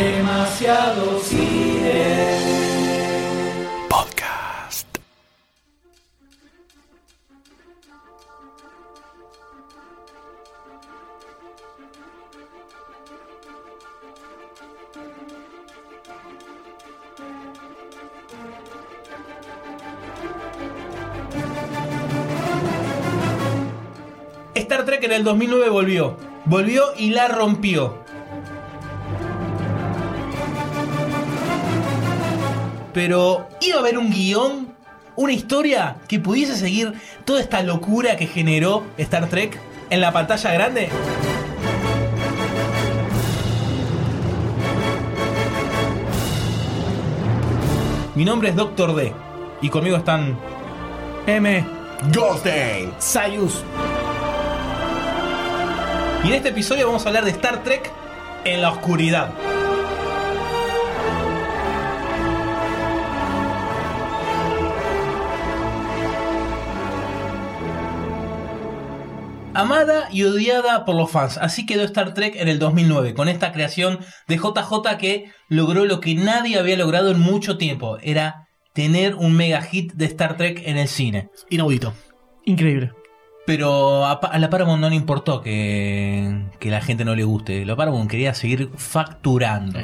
Demasiado cine. Podcast. Star Trek en el 2009 volvió. Volvió y la rompió. Pero iba a haber un guion, una historia que pudiese seguir toda esta locura que generó Star Trek en la pantalla grande. Mi nombre es Doctor D y conmigo están M, Goldstein. Sayus. Y en este episodio vamos a hablar de Star Trek en la oscuridad. Amada y odiada por los fans, así quedó Star Trek en el 2009, con esta creación de JJ que logró lo que nadie había logrado en mucho tiempo, era tener un mega hit de Star Trek en el cine. Inaudito. Increíble. Pero a, la Paramount no le importó que, que la gente no le guste. La Paramount quería seguir facturando.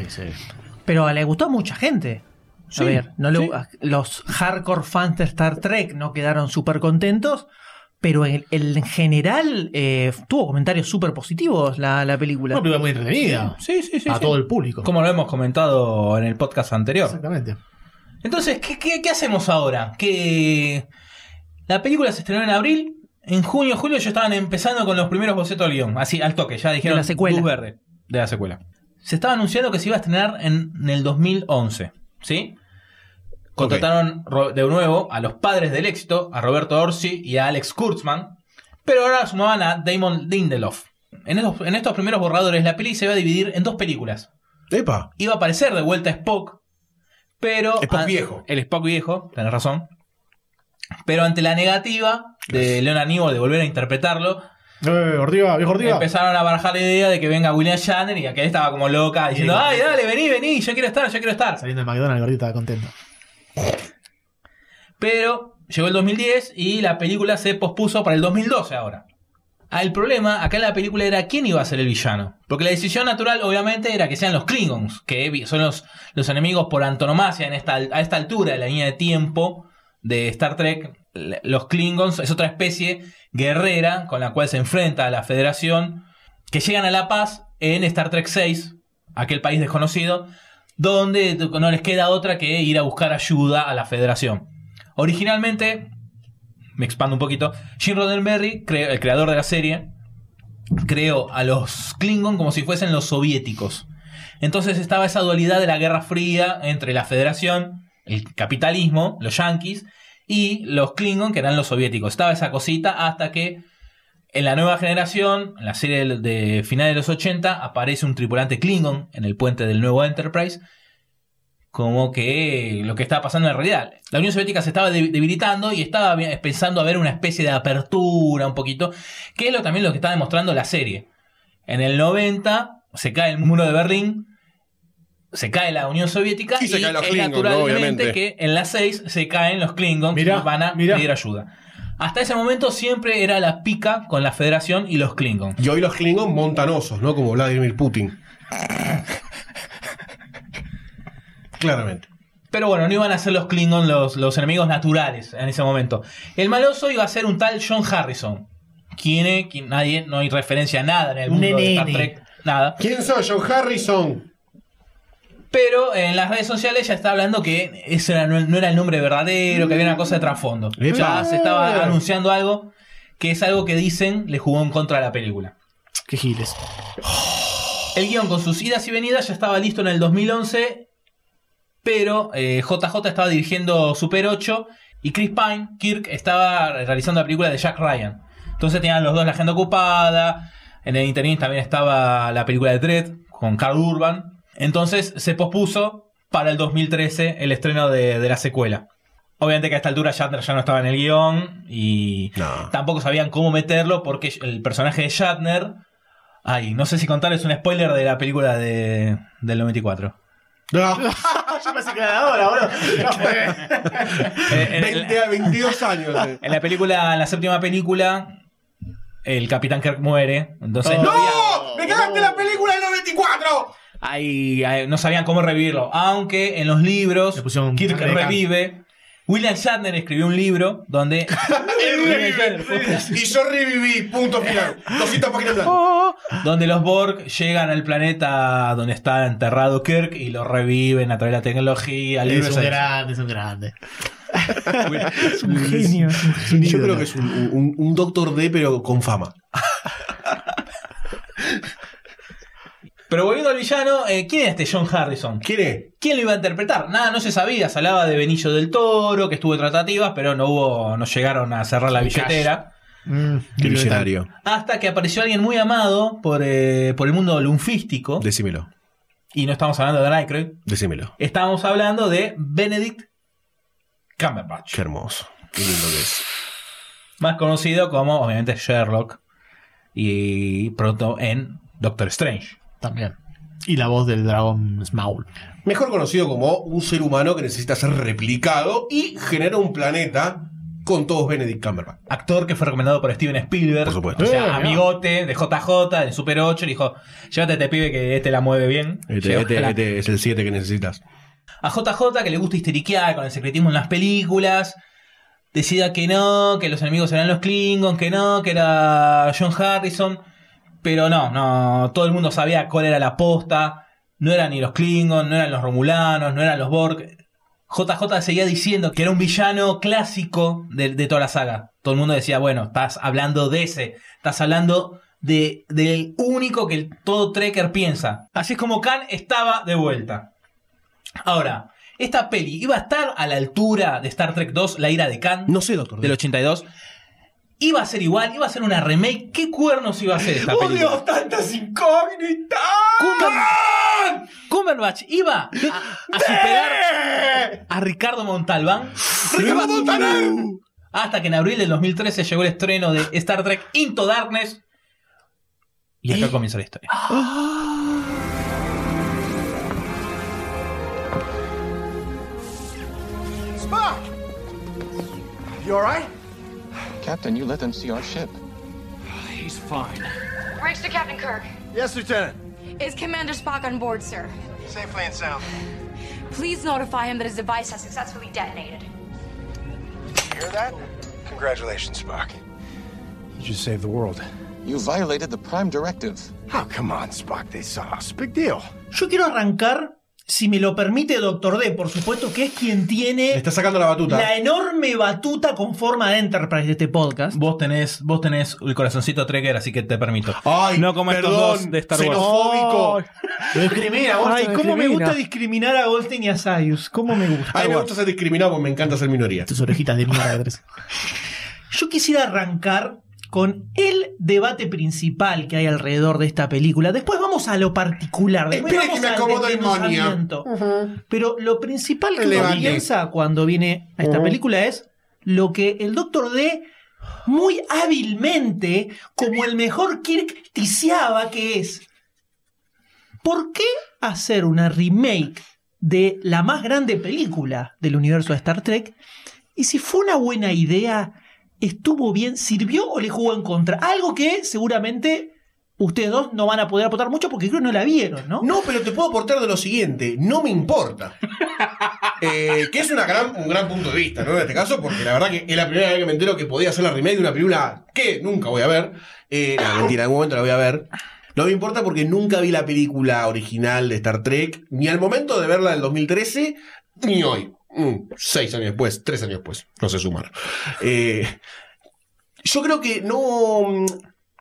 Pero le gustó a mucha gente. A Sí, ver, no le- sí. los hardcore fans de Star Trek no quedaron súper contentos, pero en, en general eh, tuvo comentarios súper positivos la, la película. Una película muy entretenida. Sí, sí, sí. a sí. todo el público. Como lo hemos comentado en el podcast anterior. Exactamente. Entonces, ¿qué, qué, qué hacemos ahora? Que la película se estrenó en abril. En junio, julio ya estaban empezando con los primeros bocetos del guion. Así, al toque, ya dijeron la secuela. luz verde de la secuela. Se estaba anunciando que se iba a estrenar en, en el 2011. ¿Sí? Contrataron ro- de nuevo a los padres del éxito, a Roberto Orsi y a Alex Kurtzman. Pero ahora sumaban a Damon Lindelof. En estos, en estos primeros borradores, la peli se iba a dividir en dos películas. Epa. Iba a aparecer de vuelta Spock, pero. Spock viejo. El Spock viejo, tenés razón. Pero ante la negativa de Leonard Nimoy de volver a interpretarlo, Eh, viejo empezaron a barajar la idea de que venga William Shatner y aquel estaba como loca diciendo: Sí. ¡Ay, dale, vení, vení! Yo quiero estar, yo quiero estar. Saliendo de McDonald's, estaba contento. Pero llegó el 2010 y la película se pospuso para el 2012 ahora. Ah, el problema acá en la película era quién iba a ser el villano. Porque la decisión natural, obviamente, era que sean los Klingons, que son los, los enemigos por antonomasia en esta, a esta altura de la línea de tiempo de Star Trek. Los Klingons es otra especie guerrera con la cual se enfrenta a la Federación, que llegan a la paz en Star Trek 6, aquel país desconocido, donde no les queda otra que ir a buscar ayuda a la Federación. Originalmente, me expando un poquito, Jim Roddenberry, el creador de la serie, creó a los Klingon como si fuesen los soviéticos. Entonces estaba esa dualidad de la Guerra Fría entre la Federación, el capitalismo, los yanquis, y los Klingon, que eran los soviéticos. Estaba esa cosita hasta que en la nueva generación, en la serie de, de finales de los 80, aparece un tripulante Klingon en el puente del nuevo Enterprise como que lo que estaba pasando en realidad. La Unión Soviética se estaba de- debilitando y estaba pensando a ver una especie de apertura un poquito, que es lo, también lo que está demostrando la serie. En el 90 se cae el muro de Berlín, se cae la Unión Soviética Y se caen los es Klingon, naturalmente que en la 6 se caen los Klingons Mirá, y van a mirá. pedir ayuda. Hasta ese momento siempre era la pica con la Federación y los Klingons. Y hoy los Klingon montan osos, ¿no? Como Vladimir Putin. Claramente. Pero bueno, no iban a ser los Klingon los, los enemigos naturales en ese momento. El maloso iba a ser un tal John Harrison. Quien, es- quien nadie, no hay referencia a nada en el Un mundo de Star nene. Trek, nada. ¿Quién soy? John Harrison. Pero en las redes sociales ya está hablando que ese era- no, no era el nombre verdadero, que había una cosa de trasfondo. Ya se estaba anunciando algo que es algo que dicen le jugó en contra de la película. Qué giles. El guion con sus idas y venidas ya estaba listo en el 2011, pero eh, JJ estaba dirigiendo Super 8 y Chris Pine, Kirk, estaba realizando la película de Jack Ryan. Entonces tenían los dos la agenda ocupada, en el interín también estaba la película de Dredd con Carl Urban. Entonces se pospuso para el 2013 el estreno de, de la secuela. Obviamente que a esta altura Shatner ya no estaba en el guion y No. tampoco sabían cómo meterlo porque el personaje de Shatner Ay, no sé si contarles un spoiler de la película de, del 94. No, Yo pensé que era ahora, boludo. Ya fue. Eh, en, 20 a 22 años. eh. en la película, en la séptima película, el Capitán Kirk muere. Entonces Oh. no, había- ¡No! ¡Me cagaste la película del 94! Ahí, ahí no sabían cómo revivirlo. Aunque en los libros Kirk revive. William Shatner escribió un libro donde y yo reviví, punto final. 200 páginas blancas. donde los Borg llegan al planeta donde está enterrado Kirk y lo reviven a través de la tecnología. El libro Es un es- grande, es un grande. Es un genio. es un Yo creo que es un, un- un Doctor D, pero con fama. Pero volviendo al villano, eh, ¿quién es este John Harrison? ¿Quién es? ¿Quién lo iba a interpretar? Nada, no se sabía. Se hablaba de Benillo del Toro, que estuvo en tratativas, pero no hubo, no llegaron a cerrar la billetera. Mm, Qué visionario. Hasta que apareció alguien muy amado por, eh, por el mundo lunfístico. Decímelo, Y no estamos hablando de Aykroyd. decímelo. Estamos hablando de Benedict Cumberbatch. Qué hermoso. Qué lindo que es. Más conocido como, obviamente, Sherlock. Y pronto en Doctor Strange. También. Y la voz del dragón Smaul. Mejor conocido como un ser humano que necesita ser replicado y genera un planeta con todos Benedict Cumberbatch. Actor que fue recomendado por Steven Spielberg. Por supuesto. O sea, Eh, amigote de JJ, de Super 8. Le dijo: Llévate a este pibe que este la mueve bien. Este, este- la- este es el 7 que necesitas. A JJ, que le gusta histeriquear con el secretismo en las películas, decida que no, que los enemigos eran los Klingons, que no, que era John Harrison. Pero no, no, todo el mundo sabía cuál era la posta. No eran ni los Klingons, no eran los Romulanos, no eran los Borg. JJ seguía diciendo que era un villano clásico de, de toda la saga. Todo el mundo decía, bueno, estás hablando de ese, estás hablando de, del único que el- todo Trekker piensa. Así es como Khan estaba de vuelta. Ahora, esta peli iba a estar a la altura de Star Trek 2, La ira de Khan, No sé, Doctor del D. 82. Iba a ser igual, iba a ser una remake. ¿Qué cuernos iba a ser esta película? tantas incógnitas! Cumber- Cumberbatch iba a, a superar a Ricardo Montalbán ¡Ricardo Montaner! hasta que en abril del 2013 llegó el estreno de Star Trek Into Darkness. Y acá comienza la historia. Spock! You alright? Captain, you let them see our ship. He's fine. Bridge to Captain Kirk. Yes, Lieutenant. Is Commander Spock on board, sir? Safely and sound. Please notify him that his device has successfully detonated. You hear that? Congratulations, Spock. You just saved the world. You violated the Prime Directive. Oh, come on, Spock. They saw us. Big deal. Yo quiero arrancar, si me lo permite Doctor D, por supuesto, que es quien Le tiene está sacando la batuta. la enorme batuta con forma de Enterprise de este podcast. Vos tenés, vos tenés el corazoncito Trekker, así que te permito. Ay, no como estos perdón, dos de Star Wars. xenofóbico. Lo discrimina, vos Ay, cómo me gusta discriminar a Goldstein y a Sayus. Cómo me gusta. A mí me gusta ser discriminado porque me encanta ser minoría. Tus orejitas de mierda. Yo quisiera arrancar con el debate principal que hay alrededor de esta película. Después vamos a lo particular. Después Espere vamos que me acomodo el moño. desmenuzamiento. Pero lo principal que uno piensa cuando viene a esta película es lo que el Doctor D muy hábilmente, como el mejor Kirk, ticiaba que es ¿Por qué hacer una remake de la más grande película del universo de Star Trek? Y si fue una buena idea, estuvo bien, sirvió o le jugó en contra. Algo que seguramente ustedes dos no van a poder aportar mucho porque creo que no la vieron, ¿no? No, pero te puedo aportar de lo siguiente. No me importa. Eh, que es una gran, un gran punto de vista, ¿no? En este caso, porque la verdad que es la primera vez que me entero que podía hacer la remake de una película que nunca voy a ver. Eh, no, mentira, en algún momento la voy a ver. No me importa porque nunca vi la película original de Star Trek, ni al momento de verla del 2013, ni hoy. Mm, seis años después, tres años después. No sé sumar. Eh, yo creo que no.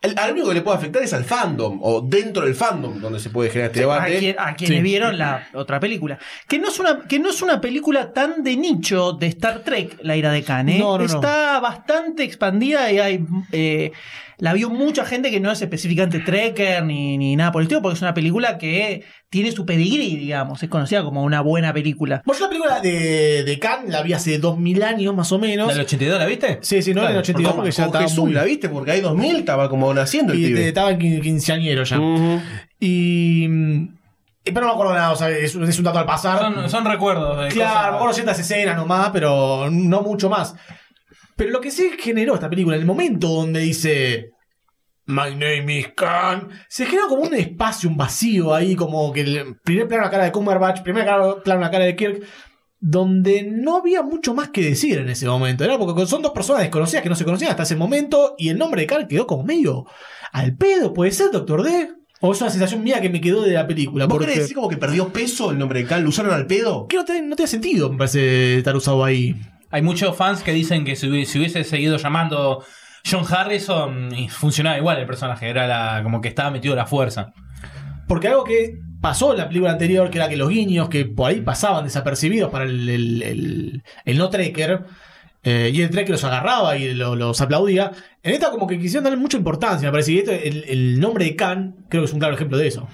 Al, al único que le puede afectar es al fandom, o dentro del fandom, donde se puede generar este A, debate. quien- a quienes Sí. vieron la otra película. Que no, es una, que no es una película tan de nicho de Star Trek, La Ira de Khan. ¿eh? No, no, no. Está bastante expandida y hay. eh, la vio mucha gente que no es específicamente Trekker ni, ni nada por el estilo, porque es una película que tiene su pedigrí, digamos. Es conocida como una buena película. Vos la película de, de Khan la vi hace 2000 años más o menos. ¿Del 82 la viste? Sí, sí, no, en el 82 Con- porque ya estaba Jesús, muy... ¿la viste? Porque hay 2000 estaba como naciendo el y pibe. te- estaba quin- quinceañero ya. Ujú. Y. Pero no me acuerdo nada, o sea, es, es un dato al pasar. Son, son recuerdos de Claro, me acuerdo ciertas escenas nomás, pero no mucho más. Pero lo que sí generó esta película, en el momento donde dice My name is Khan, se genera como un espacio, un vacío ahí, como que el primer plano la cara de Cumberbatch, primer plano la cara de Kirk, donde no había mucho más que decir en ese momento. Era porque son dos personas desconocidas que no se conocían hasta ese momento y el nombre de Khan quedó como medio al pedo, ¿puede ser, Doctor D? O es una sensación mía que me quedó de la película. ¿Vos Porque querés decir como que perdió peso el nombre de Khan? ¿Lo usaron al pedo? que no tiene, no tiene sentido, me parece, estar usado ahí. Hay muchos fans que dicen que si hubiese, si hubiese seguido llamando John Harrison, y funcionaba igual el personaje. Era la, como que estaba metido la fuerza. Porque algo que pasó en la película anterior, que era que los guiños que por ahí pasaban desapercibidos para el, el- el- el no trekker, eh, y el trekker los agarraba y lo- los aplaudía, en esta como que quisieron darle mucha importancia, me parece. Y esto, el, el nombre de Khan creo que es un claro ejemplo de eso.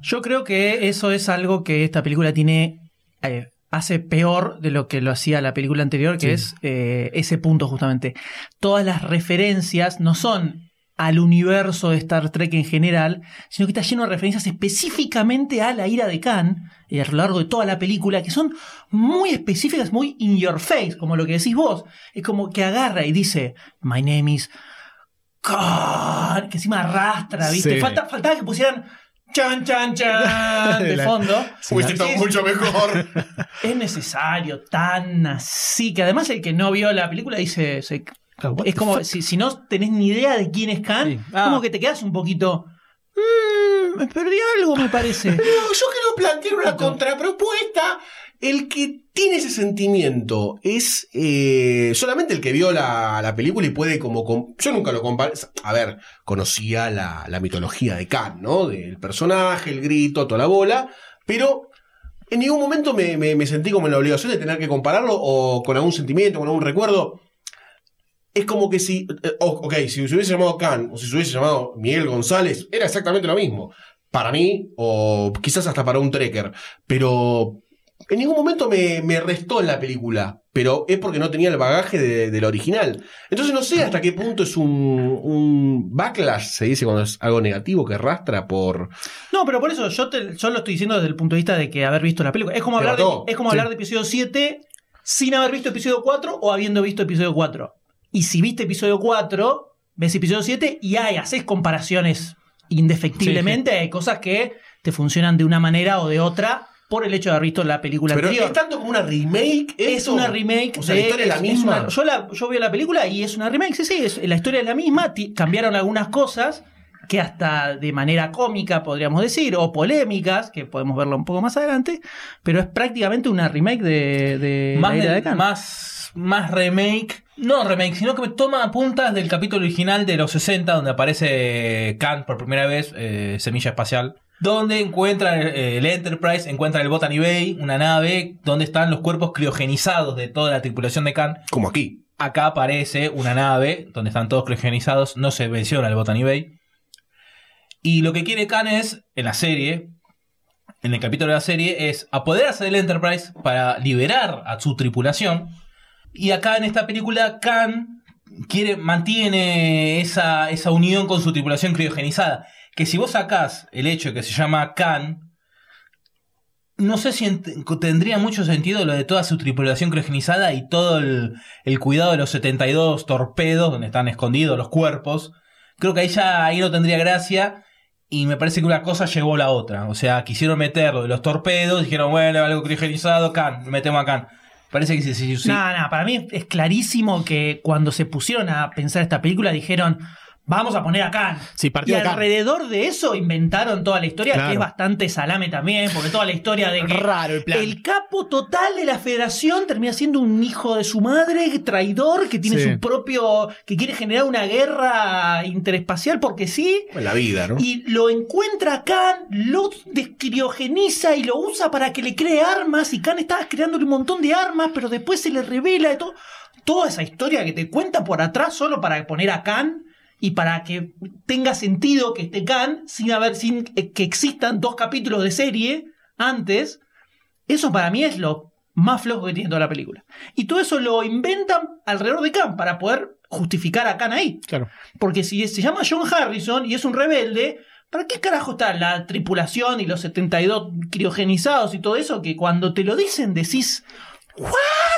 Yo creo que eso es algo que esta película tiene. eh, hace peor de lo que lo hacía la película anterior, que es eh, ese punto justamente. Todas las referencias no son al universo de Star Trek en general, sino que está lleno de referencias específicamente a la ira de Khan y a lo largo de toda la película, que son muy específicas, muy in your face, como lo que decís vos. Es como que agarra y dice, My name is Khan, que encima arrastra, ¿viste? Sí. Falta, faltaba que pusieran chan, chan, chan de La- fondo. Hubiese Sí, estado es- mucho mejor. Es necesario, tan así, que además el que no vio la película dice, se- what es the como, si, si no tenés ni idea de quién es Khan, Sí. Ah. como que te quedas un poquito, "Mm, me perdí algo, me parece. No, yo quiero plantear una contrapropuesta. El que tiene ese sentimiento es eh, solamente el que vio la, la película y puede como... com- yo nunca lo comparé. A ver, conocía la, mitología de Khan, ¿no? Del personaje, el grito, toda la bola. Pero en ningún momento me, me- sentí como en la obligación de tener que compararlo o con algún sentimiento, con algún recuerdo. Es como que si, eh, ok, si se hubiese llamado Khan o si se hubiese llamado Miguel González, era exactamente lo mismo. Para mí, o quizás hasta para un trekker. Pero en ningún momento me, me restó en la película. Pero es porque no tenía el bagaje de, de la original. Entonces no sé hasta qué punto es un, un backlash, se dice cuando es algo negativo que arrastra por... No, pero por eso yo, te- yo lo estoy diciendo desde el punto de vista de que haber visto la película. Es como, hablar de, es como Sí. hablar de episodio 7 sin haber visto episodio 4 o habiendo visto episodio 4. Y si viste episodio 4, ves episodio 7 y hay, haces comparaciones indefectiblemente. Hay cosas que te funcionan de una manera o de otra por el hecho de haber visto la película Pero anterior. es tanto como una remake. Es esto? una remake. O sea, la historia es la misma. una- yo, la, yo vi la película y es una remake, sí, sí, es- la historia es la misma. cambiaron algunas cosas que hasta de manera cómica podríamos decir, o polémicas, que podemos verlo un poco más adelante, pero es prácticamente una remake de, de Más, La Ira de- de más remake. No remake, sino que toma puntas del capítulo original de los 60, donde aparece Khan por primera vez, eh, Semilla Espacial. Donde encuentra eh, el Enterprise, encuentra el Botany Bay, una nave donde están los cuerpos criogenizados de toda la tripulación de Khan. Como aquí. Acá aparece una nave donde están todos criogenizados, no se menciona el Botany Bay. Y lo que quiere Khan es, en la serie, en el capítulo de la serie, es apoderarse del Enterprise para liberar a su tripulación. Y acá en esta película, Khan quiere, mantiene esa, esa unión con su tripulación criogenizada. Que si vos sacás el hecho que se llama Khan, no sé si tendría mucho sentido lo de toda su tripulación criogenizada y todo el, cuidado de los 72 torpedos donde están escondidos los cuerpos. Creo que ahí ya ahí no tendría gracia. Y me parece que una cosa llevó a la otra. O sea, quisieron meter lo de los torpedos, dijeron, bueno, algo criogenizado, Khan, metemos a Khan. Parece que sí, sí, sí. No, no, para mí es clarísimo que cuando se pusieron a pensar esta película dijeron, vamos a poner a Khan. Sí, Y Khan. alrededor de eso inventaron toda la historia, Claro. que es bastante salame también, porque toda la historia de que Raro el plan. el capo total de la federación termina siendo un hijo de su madre, traidor, que tiene Sí. su propio. que quiere generar una guerra interespacial porque sí. En la vida, ¿no? Y lo encuentra Khan, lo descriogeniza y lo usa para que le cree armas. Y Khan está creándole un montón de armas, pero después se le revela de todo. Toda esa historia que te cuenta por atrás solo para poner a Khan y para que tenga sentido que esté Khan sin haber, sin eh, que existan dos capítulos de serie antes. Eso para mí es lo más flojo que tiene toda la película. Y todo eso lo inventan alrededor de Khan para poder justificar a Khan ahí. Claro. Porque si se llama John Harrison y es un rebelde, ¿para qué carajo está la tripulación y los 72 criogenizados y todo eso? Que cuando te lo dicen decís, ¿What?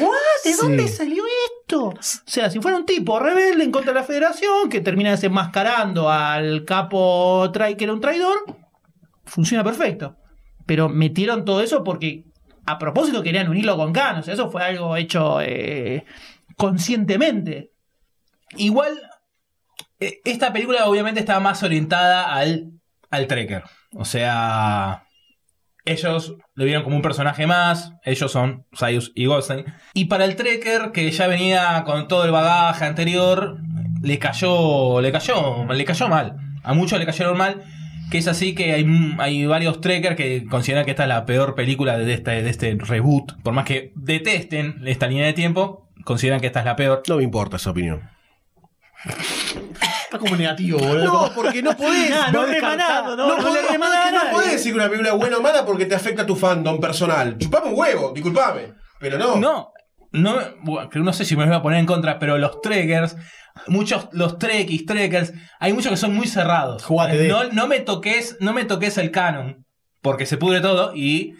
¿What? ¿De Sí. dónde salió esto? O sea, si fuera un tipo rebelde en contra de la federación que termina desenmascarando al capo trai que era un traidor, funciona perfecto. Pero metieron todo eso porque a propósito querían unirlo con Khan. O sea, eso fue algo hecho eh, conscientemente. Igual, eh, esta película obviamente estaba más orientada al, al Trekker. O sea, ellos lo vieron como un personaje más. Ellos son Sayus y Goldstein. Y para el Trekker, que ya venía con todo el bagaje anterior, le cayó, le cayó, le cayó mal. A muchos le cayeron mal. Que es así que hay, hay varios Trekker que consideran que esta es la peor película de este, de este reboot. Por más que detesten esta línea de tiempo, consideran que esta es la peor. No me importa esa opinión. Está como negativo, boludo. No, porque no podés. Nah, no no rema nada, no, no, no podés, no nadie. podés decir que una película es buena o mala porque te afecta a tu fandom personal. Chupame un huevo, disculpame. Pero no. No, no, bueno, no sé si me voy a poner en contra, pero los trekkers, muchos, los trekkies, trekkers, hay muchos que son muy cerrados. Jugate de. No, no me toques, no me toques el canon, porque se pudre todo y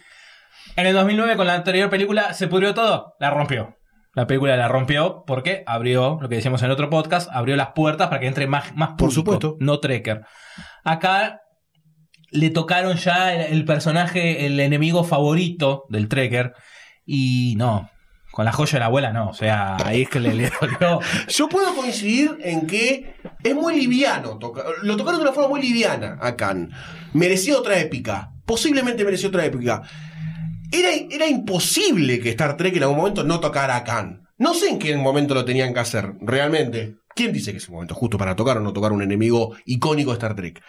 en el 2009 con la anterior película se pudrió todo, la rompió. La película la rompió porque abrió, lo que decíamos en otro podcast, abrió las puertas para que entre más, más Por público, supuesto. no trekker. Acá le tocaron ya el, el personaje, el enemigo favorito del trekker y no, con la joya de la abuela no, o sea, ahí es que le, le dolió. Yo puedo coincidir en que es muy liviano. toca- lo tocaron de una forma muy liviana a Khan. Merecía otra épica. Posiblemente mereció otra épica. Era, era imposible que Star Trek en algún momento no tocara a Khan. No sé en qué momento lo tenían que hacer, realmente. ¿Quién dice que es el momento justo para tocar o no tocar un enemigo icónico de Star Trek?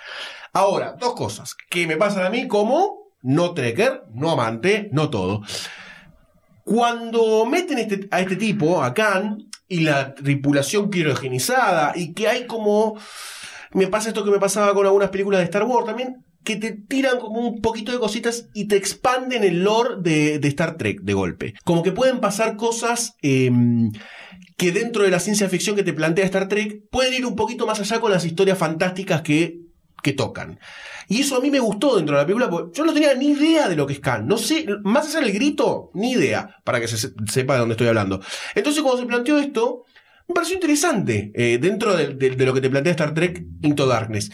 Ahora, dos cosas que me pasan a mí como no trekker, no amante, no todo. Cuando meten este- a este tipo, a Khan, y la tripulación criogenizada, y que hay como. Me pasa esto que me pasaba con algunas películas de Star Wars también, que te tiran como un poquito de cositas y te expanden el lore de, Star Trek de golpe. Como que pueden pasar cosas eh, que dentro de la ciencia ficción que te plantea Star Trek pueden ir un poquito más allá con las historias fantásticas que, que tocan. Y eso a mí me gustó dentro de la película, porque yo no tenía ni idea de lo que es Khan. No sé, más allá del grito, ni idea, para que se se- sepa de dónde estoy hablando. Entonces, cuando se planteó esto, me pareció interesante eh, dentro de, de- de lo que te plantea Star Trek Into Darkness.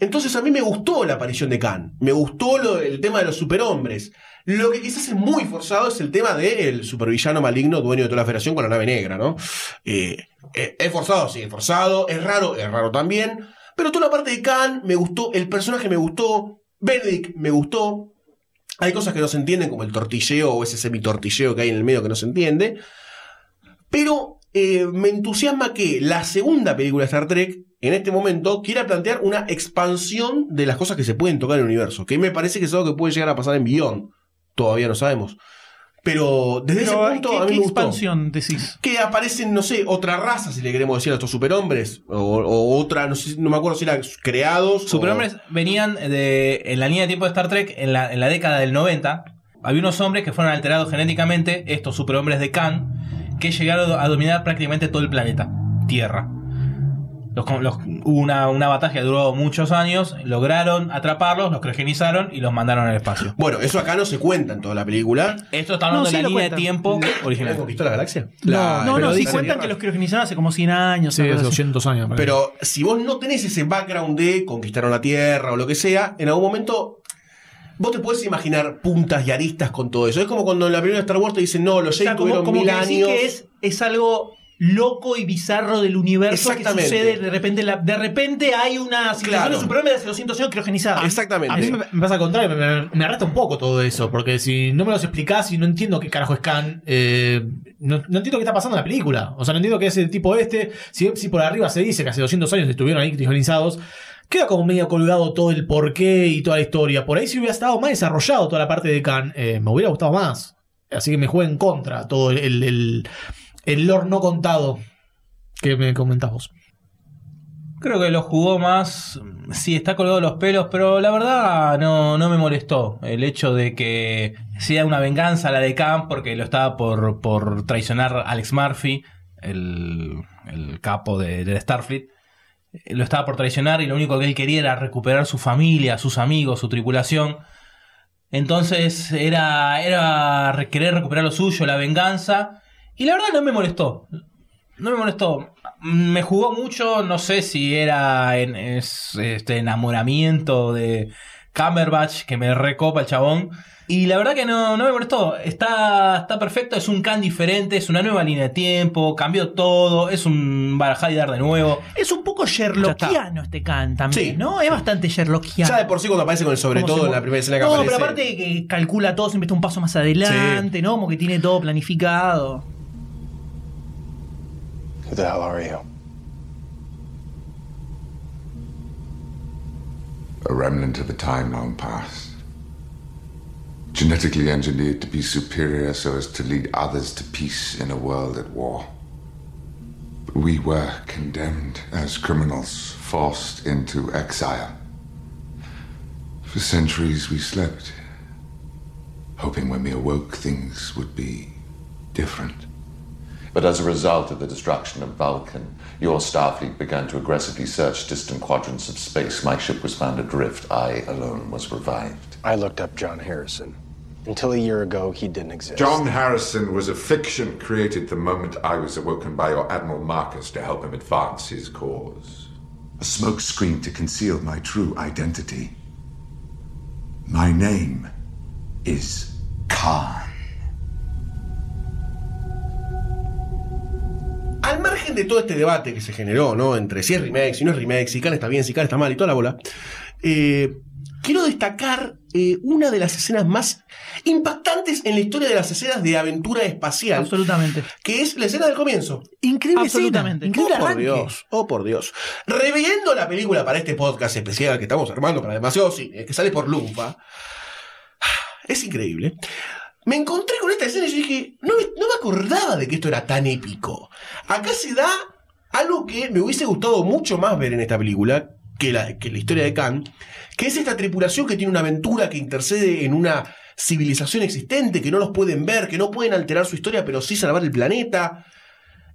Entonces, a mí me gustó la aparición de Khan. Me gustó el tema de los superhombres. Lo que quizás es muy forzado es el tema del supervillano maligno dueño de toda la federación con la nave negra, ¿no? Eh, eh, es forzado, sí, es forzado. Es raro, es raro también. Pero toda la parte de Khan me gustó, el personaje me gustó, Benedict me gustó. Hay cosas que no se entienden, como el tortilleo o ese semi-tortilleo que hay en el medio que no se entiende. Pero eh, me entusiasma que la segunda película de Star Trek, en este momento, quiera plantear una expansión de las cosas que se pueden tocar en el universo. Que me parece que es algo que puede llegar a pasar en Beyond. Todavía no sabemos. Pero desde Pero, ese punto ¿qué, a mí qué me gustó. expansión decís? Que aparecen, no sé, otra raza, si le queremos decir a estos superhombres. O, o otra, no sé, no me acuerdo si eran creados. o- Superhombres venían de, en la línea de tiempo de Star Trek en la, en la década del 90. Había unos hombres que fueron alterados genéticamente, estos superhombres de Khan, que llegaron a dominar prácticamente todo el planeta, Tierra. Los, con- los- hubo una, una batalla que duró muchos años, lograron atraparlos, los criogenizaron y los mandaron al espacio. Bueno, eso acá no se cuenta en toda la película. Esto está hablando No, sí de la línea de tiempo ¿Quién original. conquistó la galaxia? No, La- no, no, sí dicen- cuentan que los criogenizaron hace como 100 años. Sí, una hace cosa así. 200 años. Pero si vos no tenés ese background de conquistaron la Tierra o lo que sea, en algún momento vos te puedes imaginar puntas y aristas con todo eso. Es como cuando en la primera Star Wars te dicen, no, los O sea, Jedi como, tuvieron como mil que decís años. que es, es algo loco y bizarro del universo que sucede de repente. la- de repente hay una civilización Claro. de superhombres de hace 200 años criogenizada. Exactamente. A mí me, me pasa al contrario, me, me- me arrastra un poco todo eso, porque si no me los explicás y no entiendo qué carajo es Khan, eh, no, no entiendo qué está pasando en la película. O sea, no entiendo qué es el tipo este. Si, si por arriba se dice que hace 200 años estuvieron ahí criogenizados, queda como medio colgado todo el porqué y toda la historia. Por ahí si hubiera estado más desarrollado toda la parte de Khan, eh, me hubiera gustado más. Así que me juega en contra todo el, el, el, el lore no contado que me comentás vos. Creo que lo jugó más. Sí, está colgado los pelos, pero la verdad no, no me molestó el hecho de que sea una venganza la de Khan porque lo estaba por, por traicionar Alex Murphy. el, el capo de, de Starfleet, lo estaba por traicionar y lo único que él quería era recuperar su familia, sus amigos, su tripulación. Entonces era, era re- querer recuperar lo suyo, la venganza. Y la verdad no me molestó. No me molestó. Me jugó mucho, no sé si era en, es- este enamoramiento de Cumberbatch que me recopa el chabón. Y la verdad que no, no me molestó. Está, está perfecto, es un can diferente, es una nueva línea de tiempo, cambió todo, es un barajar y dar de nuevo. Es un poco Sherlockiano este Khan también, Sí. ¿no? Es bastante Sherlockiano. Ya de por sí cuando aparece con el sobre Como todo en la primera escena que No, aparece. pero aparte que calcula todo, siempre está un paso más adelante, ¿no? Como que tiene todo planificado. Who the hell are you? a remnant of a time long past. Genetically engineered to be superior so as to lead others to peace in a world at war. We were condemned as criminals, forced into exile. For centuries we slept, hoping when we awoke things would be different. But as a result of the destruction of Vulcan, your Starfleet began to aggressively search distant quadrants of space. My ship was found adrift. I alone was revived. I looked up John Harrison. Until a year ago, he didn't exist. John Harrison was a fiction created the moment I was awoken by your Admiral Marcus to help him advance his cause. A smokescreen to conceal my true identity. My name is Khan. Al margen de todo este debate que se generó, ¿no? Entre si es remake, si no es remake, si Khan está bien, si Khan está mal y toda la bola. eh, quiero destacar eh, una de las escenas más impactantes en la historia de las escenas de aventura espacial. Absolutamente. Que es la escena del comienzo. Increíble Absolutamente. escena. Increíble oh, por. Dios, oh por Dios. Reviendo la película para este podcast especial que estamos armando para demasiado cine, que sale por Lumpa. Es increíble. Me encontré con esta escena y yo dije, no me, no me acordaba de que esto era tan épico. Acá se da algo que me hubiese gustado mucho más ver en esta película que la, que la historia de Khan, que es esta tripulación que tiene una aventura que intercede en una civilización existente, que no los pueden ver, que no pueden alterar su historia, pero sí salvar el planeta.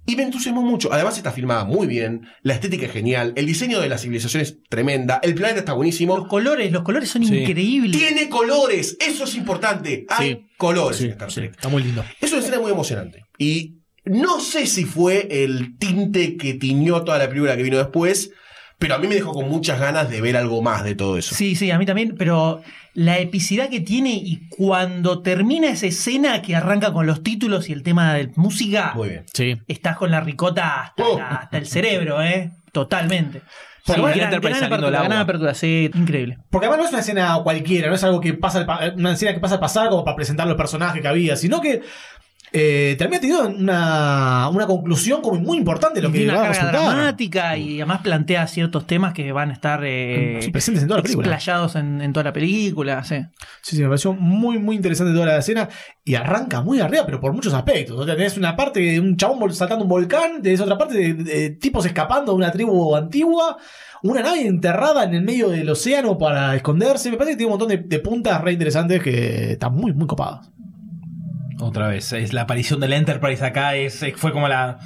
Y me entusiasmó mucho. Además está filmada muy bien, la estética es genial, el diseño de la civilización es tremenda, el planeta está buenísimo. Los colores, los colores son Sí. increíbles. Tiene colores, eso es importante. Hay colores en Star Trek. Está muy lindo. Es una escena muy emocionante. Y no sé si fue el tinte que tiñó toda la película que vino después, pero a mí me dejó con muchas ganas de ver algo más de todo eso. Sí, sí, a mí también, pero la epicidad que tiene y cuando termina esa escena que arranca con los títulos y el tema de música, Muy bien. Sí. estás con la ricota hasta, Oh. la- hasta el cerebro, ¿eh? Totalmente. Sí, Gran- gran apertura, gran apertura, sí, increíble. Porque además no es una escena cualquiera, no es algo que pasa una escena que pasa al pasar como para presentar los personajes que había, sino que eh, termina teniendo una, una conclusión como muy importante de lo que tiene va una a carga dramática y además plantea ciertos temas que van a estar eh, presentes en toda la película. explayados en, en toda la película. Sí. Sí, sí, me pareció muy, muy interesante toda la escena. Y arranca muy arriba, pero por muchos aspectos. O sea, tenés una parte de un chabón saltando un volcán, tenés otra parte de, de tipos escapando de una tribu antigua, una nave enterrada en el medio del océano para esconderse. Me parece que tiene un montón de, de puntas re interesantes que están muy, muy copadas. Otra vez, es la aparición del Enterprise acá, es, es- fue como la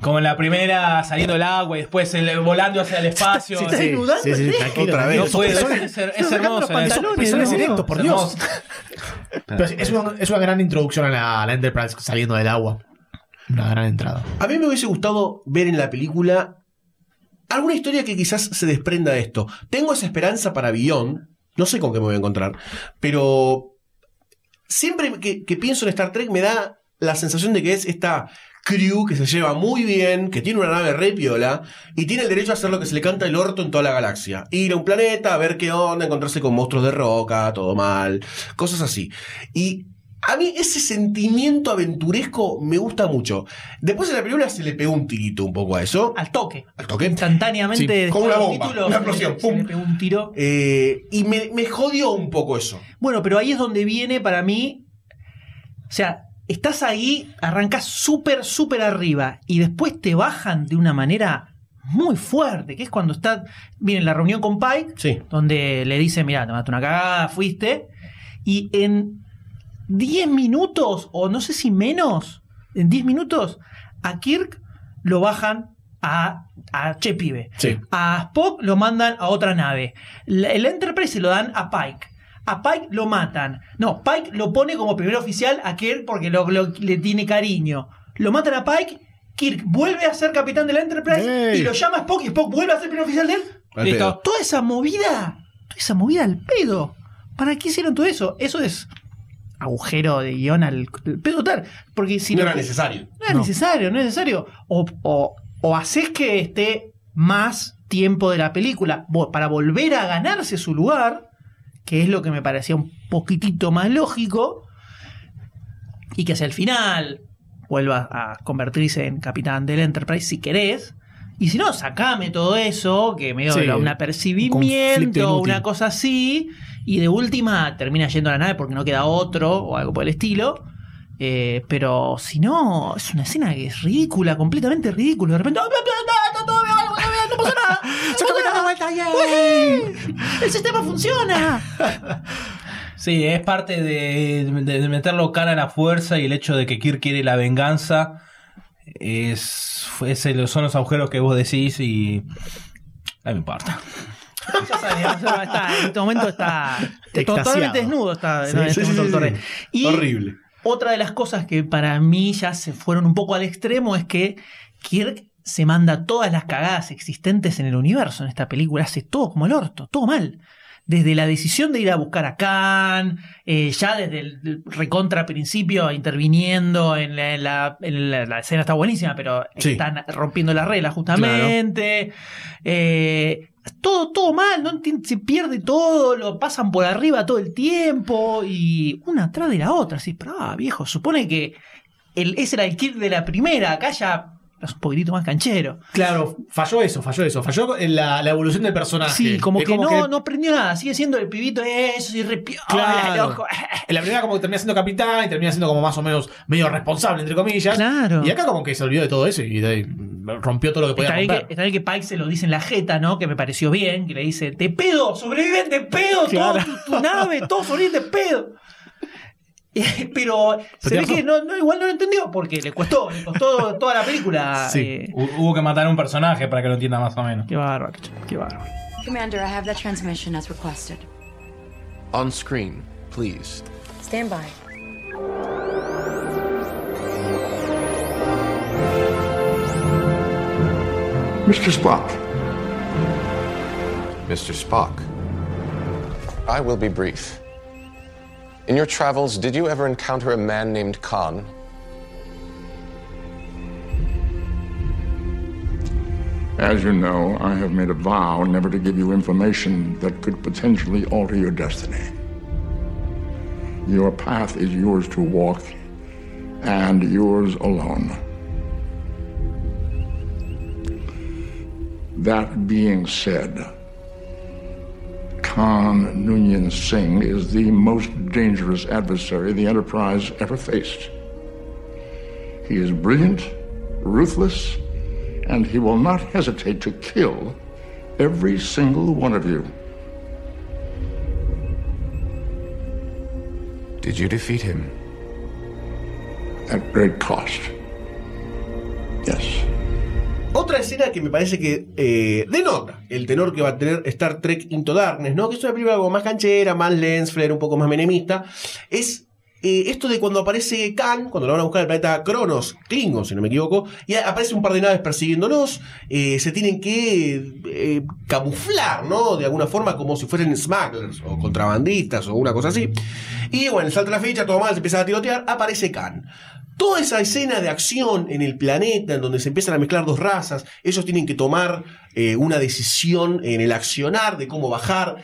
como la primera saliendo del agua y después el- volando hacia el espacio. Se está Sí. desnudando, sí, sí, Otra vez. No puede es, es hermoso. por Dios. Pero es, es una, es una gran introducción a la, a la Enterprise saliendo del agua. Una gran entrada. A mí me hubiese gustado ver en la película alguna historia que quizás se desprenda de esto. Tengo esa esperanza para Beyond, no sé con qué me voy a encontrar, pero siempre que, pienso en Star Trek me da la sensación de que es esta crew que se lleva muy bien, que tiene una nave re piola y tiene el derecho a hacer lo que se le canta el orto en toda la galaxia. Ir a un planeta, a ver qué onda, encontrarse con monstruos de roca, todo mal, cosas así. Y a mí ese sentimiento aventuresco me gusta mucho. Después en la película se le pegó un tirito un poco a eso. Al toque. Al toque. Instantáneamente, Sí, como una bomba, títulos, una explosión, se le- se le pum. pegó un tiro. Eh, y me, me jodió un poco eso. Bueno, pero ahí es donde viene para mí. O sea, estás ahí, arrancas súper, súper arriba y después te bajan de una manera muy fuerte, que es cuando está, viene la reunión con Pike, Sí. donde le dice, mira, te mataste una cagada, fuiste, y en 10 minutos, o no sé si menos, en 10 minutos, A Kirk lo bajan a, a Che Pibe. Sí. A Spock lo mandan a otra nave. La- El Enterprise se lo dan a Pike. A Pike lo matan. No, Pike lo pone como primer oficial a Kirk porque lo- lo- le tiene cariño. Lo matan a Pike. Kirk vuelve a ser capitán de la Enterprise ¡Ey! y lo llama a Spock y Spock vuelve a ser primer oficial de él. Al Listo. pedo. Toda esa movida, toda esa movida al pedo. ¿Para qué hicieron todo eso? Eso es agujero de guion al, pedo total. Porque si No era que- necesario. no es necesario, no es necesario. O, o, o haces que esté más tiempo de la película para volver a ganarse su lugar, que es lo que me parecía un poquitito más lógico, y que hacia el final vuelva a convertirse en capitán del Enterprise si querés. Y si no, sacame todo eso, que medio Sí, un apercibimiento, una cosa así, y de última termina yendo a la nave porque no queda otro o algo por el estilo. Eh, pero si no, es una escena que es ridícula, completamente ridícula. De repente, ¡ah, está todo bien, bien, no pasa nada! ¡No pasa nada! ¡Ué! ¡El sistema funciona! Sí, es parte de, de- de meterlo cara a la fuerza y el hecho de que Kirk quiere la venganza. Es, es el- son los agujeros que vos decís y. No me importa. Ya sabíamos, ya está, en este momento está Extasiado. totalmente desnudo. Está, Sí, en este sí, momento sí, el sí. Torre. Y Horrible. Otra de las cosas que para mí ya se fueron un poco al extremo es que Kirk se manda todas las cagadas existentes en el universo en esta película, hace todo como el orto, todo mal. Desde la decisión de ir a buscar a Khan, eh, ya desde el recontra principio interviniendo en la, en la- en la- la escena está buenísima, pero Sí. están rompiendo las reglas justamente. Eh, todo, todo mal, no se pierde todo, lo pasan por arriba todo el tiempo y una atrás de la otra. Así, pero ah, viejo, supone que el, ese era el kit de la primera, acá ya es un poquitito más canchero. Claro, falló eso, falló eso. Falló en la, la evolución del personaje. Sí, como Es que no, no aprendió nada, sigue siendo el pibito eso y repiola, Claro. loco. En la primera como que termina siendo capitán y termina siendo como más o menos medio responsable, entre comillas. Claro. Y acá como que se olvidó de todo eso y rompió todo lo que podía Está bien, que, romper. está bien que Pike se lo dice en la jeta, ¿no? Que me pareció bien, que le dice, te pedo, sobreviven de pedo, Claro. todo tu, tu nave, todo sobreviven de pedo. Pero se ve que no, no, igual no lo entendió porque le costó, le costó toda la película. Sí. eh, Hu- Hubo que matar a un personaje para que lo entienda más o menos. qué bárbaro, qué bárbaro. Commander, I have that transmission as requested. On screen, please. Stand by. Mr. Spock, Mr. Spock. I will be brief. In your travels, did you ever encounter a man named Khan? as you know, I have made a vow never to give you information that could potentially alter your destiny. Your path is yours to walk, and yours alone. That being said, Khan Noonien Singh is the most dangerous adversary the Enterprise ever faced. He is brilliant, ruthless, and he will not hesitate to kill every single one of you. Did you defeat him? At great cost. Yes. Otra escena que me parece que eh, denota el tenor que va a tener Star Trek Into Darkness, ¿no? Que es una película algo más canchera, más lens flare, un poco más menemista. Es eh, esto de cuando aparece Khan, cuando lo van a buscar al planeta Cronos, Klingon, si no me equivoco, y aparece un par de naves persiguiéndolos, eh, se tienen que eh, camuflar, ¿no? De alguna forma, como si fuesen smugglers o contrabandistas o una cosa así. Y bueno, salta la fecha, todo mal, se empieza a tirotear, aparece Khan. Toda esa escena de acción en el planeta, en donde se empiezan a mezclar dos razas, ellos tienen que tomar eh, una decisión en el accionar de cómo bajar.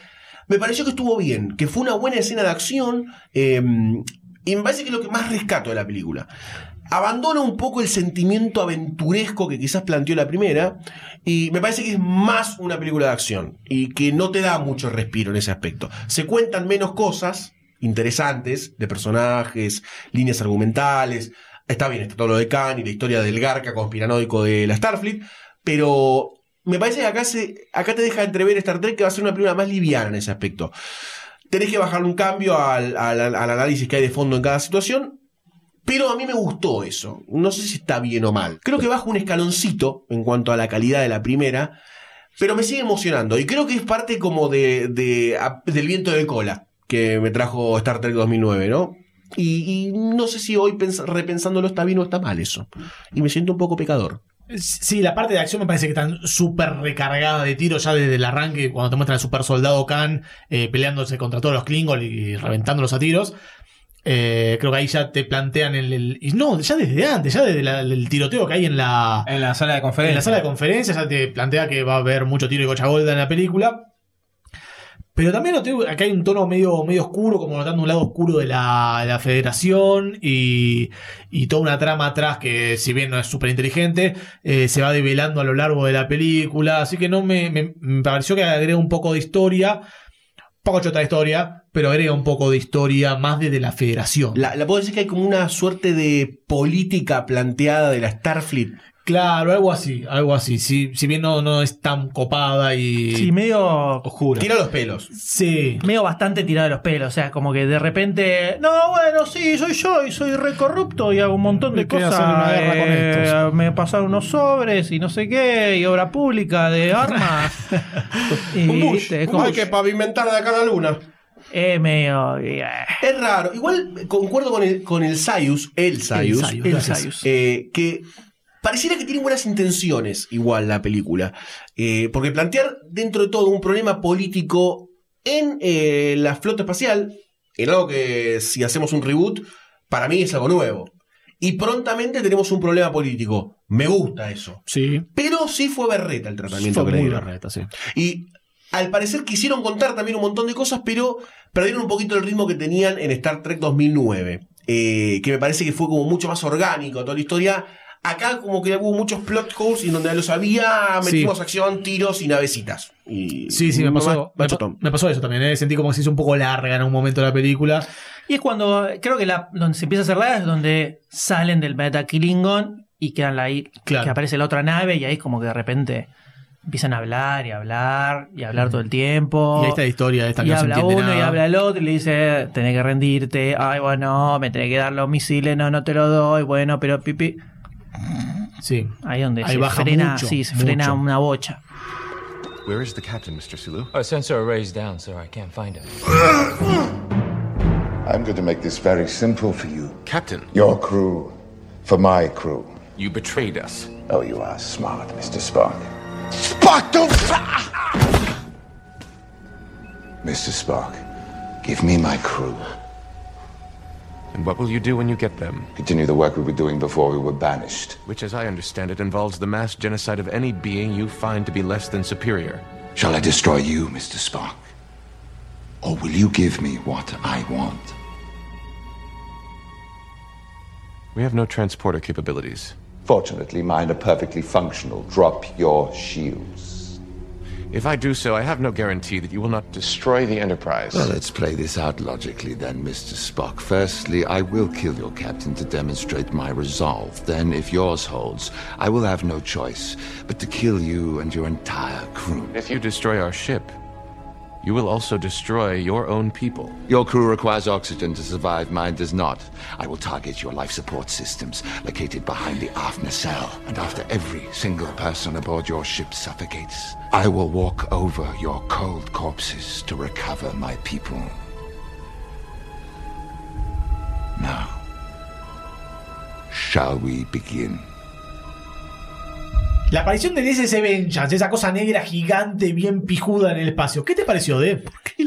Me pareció que estuvo bien, que fue una buena escena de acción, eh, y me parece que es lo que más rescato de la película. Abandona un poco el sentimiento aventuresco que quizás planteó la primera, y me parece que es más una película de acción, y que no te da mucho respiro en ese aspecto. Se cuentan menos cosas, interesantes de personajes, líneas argumentales. Está bien, está todo lo de Khan y la historia del Garca conspiranoico de la Starfleet, pero me parece que acá, se, acá te deja entrever Star Trek que va a ser una película más liviana en ese aspecto. Tenés que bajarle un cambio al, al- análisis que hay de fondo en cada situación, Pero a mí me gustó eso. No sé si está bien o mal. Creo que bajo un escaloncito en cuanto a la calidad de la primera, pero me sigue emocionando. Y creo que es parte como de, de- a- del viento de cola que me trajo Star Trek 2009, ¿no? Y, y no sé si hoy pens- repensándolo está bien o está mal eso. Y me siento un poco pecador. Sí, la parte de acción me parece que están súper recargada de tiros ya desde el arranque, cuando te muestran al super soldado Khan eh, peleándose contra todos los Klingons y reventándolos a tiros. Eh, creo que ahí ya te plantean el, el- y No, ya desde antes, ya desde la- el tiroteo que hay en la, En la sala de conferencia. en la sala de conferencias, ya te plantea que va a haber mucho tiro y gocha golda en la película. Pero también acá hay un tono medio, medio oscuro, como notando un lado oscuro de la, la federación y, y toda una trama atrás que, si bien no es súper inteligente, eh, se va develando a lo largo de la película. Así que no me, me- me pareció que agrega un poco de historia, poco chota de historia, pero agrega un poco de historia más desde la federación. La, la puedo decir que hay como una suerte de política planteada de la Starfleet. Claro, algo así, algo así. Si, si bien no, no es tan copada y Sí, medio. oscura. Tira los pelos. Sí. Medio bastante tirado de los pelos, o sea, como que de repente, no, bueno, sí, soy yo y soy re corrupto y hago un montón de Me cosas. hacer una guerra con eh, estos. Me pasaron unos sobres y no sé qué, y obra pública de armas. y, Un Bush. Un como Bush que pavimentar de acá a la luna. es medio. eh, Es raro. Igual concuerdo con el, con el Sayus, el Sayus, Sayus, el. Sayus. eh, que pareciera que tiene buenas intenciones, igual la película. Eh, porque plantear dentro de todo un problema político en eh, la flota espacial, en algo que si hacemos un reboot, para mí es algo nuevo. Y prontamente tenemos un problema político. Me gusta eso. Sí. Pero sí fue berreta el tratamiento Fue que muy berreta, sí. Y al parecer quisieron contar también un montón de cosas, pero perdieron un poquito el ritmo que tenían en Star Trek 2009. eh, que me parece que fue como mucho más orgánico toda la historia. Acá como que hubo muchos plot holes y donde los había metimos Sí. acción, tiros y navecitas. Y Sí, sí, me más- pasó, me, pasó eso también. ¿eh? Sentí como que se hizo un poco larga en un momento de la película. Y es cuando, creo que la, donde se empieza a hacer larga es donde salen del planeta Klingon y quedan ahí, Claro. que aparece la otra nave y ahí como que de repente empiezan a hablar y a hablar y a hablar todo el tiempo. Y ahí está la historia esta que Y no habla uno y habla el otro y le dice, tenés que rendirte, ay bueno, me tenés que dar los misiles, no, no te lo doy, bueno, pero pipi. Sí. Ahí donde Ahí se baja frena, mucho, sí, se mucho. frena una bocha. Where is the captain, Mr. Sulu? Our sensor array's down, sir. I can't find it. I'm going to make this very simple for you. Captain, Your crew for my crew. you betrayed us. Oh, you are smart, Mr. Spock. Spock, don't. Mr. Spock, give me my crew. And what will you do when you get them? Continue the work we were doing before we were banished. Which, as I understand it, involves the mass genocide of any being you find to be less than superior. Shall I destroy you, Mr. Spark? Or will you give me what I want? We have no transporter capabilities. Fortunately, mine are perfectly functional. Drop your shields. If I do so, I have no guarantee that you will not destroy the Enterprise. Well, let's play this out logically then, Mr. Spock. Firstly, I will kill your captain to demonstrate my resolve. Then, if yours holds, I will have no choice but to kill you and your entire crew. If you destroy our ship, you will also destroy your own people. Your crew requires oxygen to survive, mine does not. I will target your life support systems located behind the aft nacelle. And after every single person aboard your ship suffocates, I will walk over your cold corpses to recover my people. Now, shall we begin? La aparición del SS Vengeance, esa cosa negra gigante, bien pijuda en el espacio. ¿Qué te pareció, de?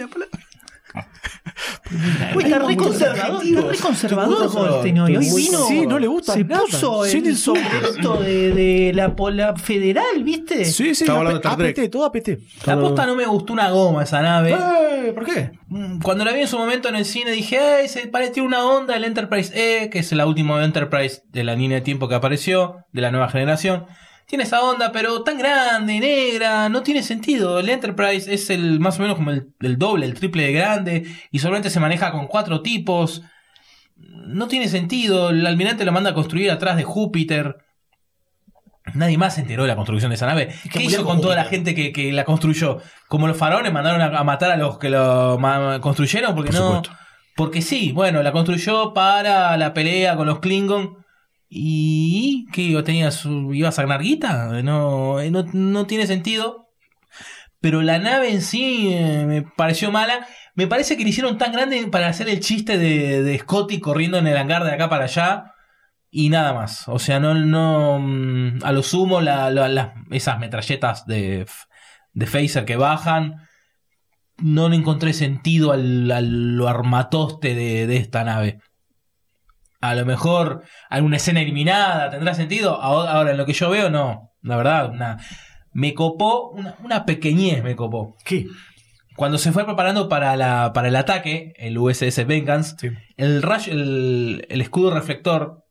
Uy, está re conservador, está re conservador Goldstein hoy. Hoy vino. Sí, no le gusta Se nada. puso Sin el sombrerito de, de la, pola federal, ¿viste? Sí, sí, Estaba hablando de. APT, todo APT. La posta no me gustó una goma esa nave. Eh, ¿Por qué? Mm, Cuando la vi en su momento en el cine dije, ay, se parece tiene una onda el Enterprise E, que es la última Enterprise de la línea de tiempo que apareció, de la nueva generación. Tiene esa onda, pero tan grande, negra, no tiene sentido. El Enterprise es el más o menos como el, el doble, el triple de grande, y solamente se maneja con cuatro tipos. No tiene sentido. El almirante lo manda a construir atrás de Júpiter. Nadie más se enteró de la construcción de esa nave. ¿Qué hizo con toda la gente que, que la construyó? Como los faraones mandaron a, a matar a los que lo construyeron porque Por no. Porque sí, bueno, la construyó para la pelea con los Klingon. ¿Y qué? ¿Tenías, ¿Ibas a ganar guita? No, no, no tiene sentido. Pero la nave en sí eh, me pareció mala. Me parece que le hicieron tan grande para hacer el chiste de, Scotty corriendo en el hangar de acá para allá. Y nada más. O sea, no, no. mm, A lo sumo, esas metralletas de, de phaser que bajan. No le encontré sentido al, a lo armatoste de, de esta nave. A lo mejor alguna escena eliminada tendrá sentido. Ahora, en lo que yo veo, no. La verdad, una- me copó, una, una pequeñez me copó. ¿Qué? Cuando se fue preparando para, la, para el ataque, el USS Vengeance, Sí. el, rayo, el, el escudo reflector,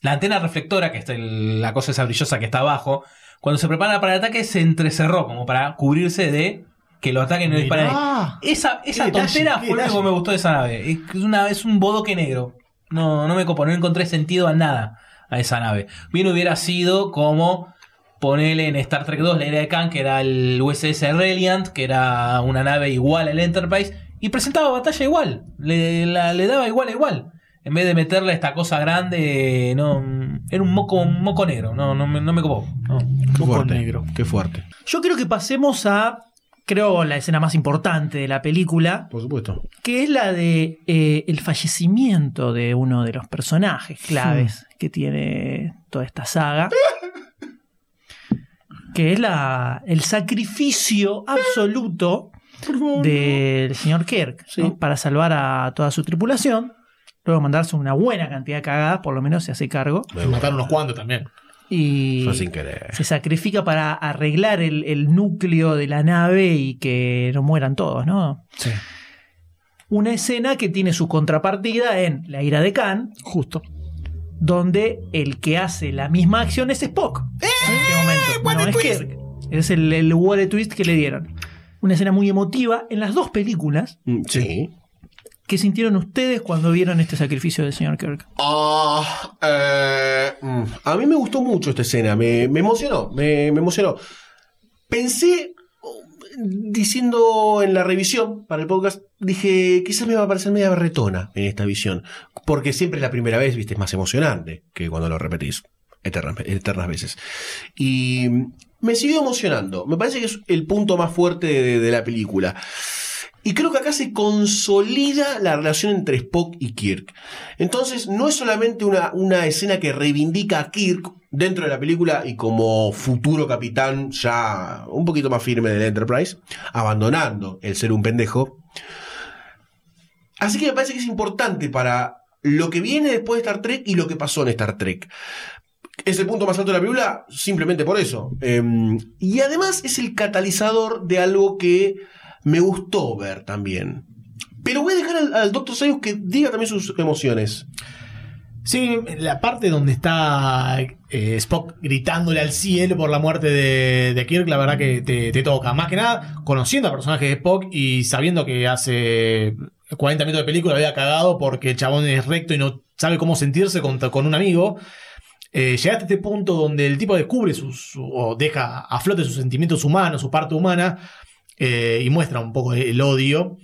la antena reflectora, que es el- la cosa esa brillosa que está abajo, cuando se prepara para el ataque se entrecerró como para cubrirse de que los ataques no disparan. Mirá. Esa, esa tontera fue lo que me gustó de esa nave. Es, una, es un bodoque negro. No, no me copó, no encontré sentido a nada a esa nave. Bien hubiera sido como ponerle en Star Trek 2 la era de Khan, que era el USS Reliant, que era una nave igual al Enterprise, y presentaba batalla igual. Le, la- le daba igual a igual. En vez de meterle esta cosa grande, no. Era un moco, un moco negro. No, no, me- no me copó. No. Qué Moco fuerte. negro. Qué fuerte. Yo creo que pasemos a, creo, la escena más importante de la película, Por supuesto. que es la de eh, el fallecimiento de uno de los personajes claves que tiene toda esta saga. Que es la, el sacrificio absoluto del señor Kirk ¿no? para salvar a toda su tripulación. Luego mandarse una buena cantidad de cagadas, por lo menos se hace cargo. Me mataron unos cuantos también. Y Fue sin querer. se sacrifica para arreglar el, el núcleo de la nave y que no mueran todos, ¿no? Sí. Una escena que tiene su contrapartida en La ira de Khan, Justo. donde el que hace la misma acción es Spock. en este momento. No es Kirk. Es el, el wallet twist que le dieron. Una escena muy emotiva en las dos películas. Mm, Sí. ¿Qué sintieron ustedes cuando vieron este sacrificio del señor Kirk? Ah, eh, mm, a mí me gustó mucho esta escena, me, emocionó, me, emocionó. Pensé, oh, diciendo en la revisión para el podcast, dije, quizás me va a parecer media berretona en esta visión, porque siempre es la primera vez, viste, es más emocionante que cuando lo repetís eternas, veces. Y me siguió emocionando, me parece que es el punto más fuerte de la película. Y creo que acá se consolida la relación entre Spock y Kirk. Entonces, no es solamente una, una escena que reivindica a Kirk dentro de la película y como futuro capitán ya un poquito más firme del Enterprise, abandonando el ser un pendejo. Así que me parece que es importante para lo que viene después de Star Trek y lo que pasó en Star Trek. Es el punto más alto de la película simplemente por eso. Eh, y además es el catalizador de algo que me gustó ver también. Pero voy a dejar al, al Dr. Sayus que diga también sus emociones. Sí, la parte donde está eh, Spock gritándole al cielo por la muerte de, de Kirk, la verdad que te, toca. Más que nada, conociendo al personaje de Spock y sabiendo que hace 40 minutos de película había cagado porque el chabón es recto y no sabe cómo sentirse con, con un amigo. Eh, llegaste a este punto donde el tipo descubre sus, su- o deja a flote sus sentimientos humanos, su parte humana, eh, y muestra un poco el odio,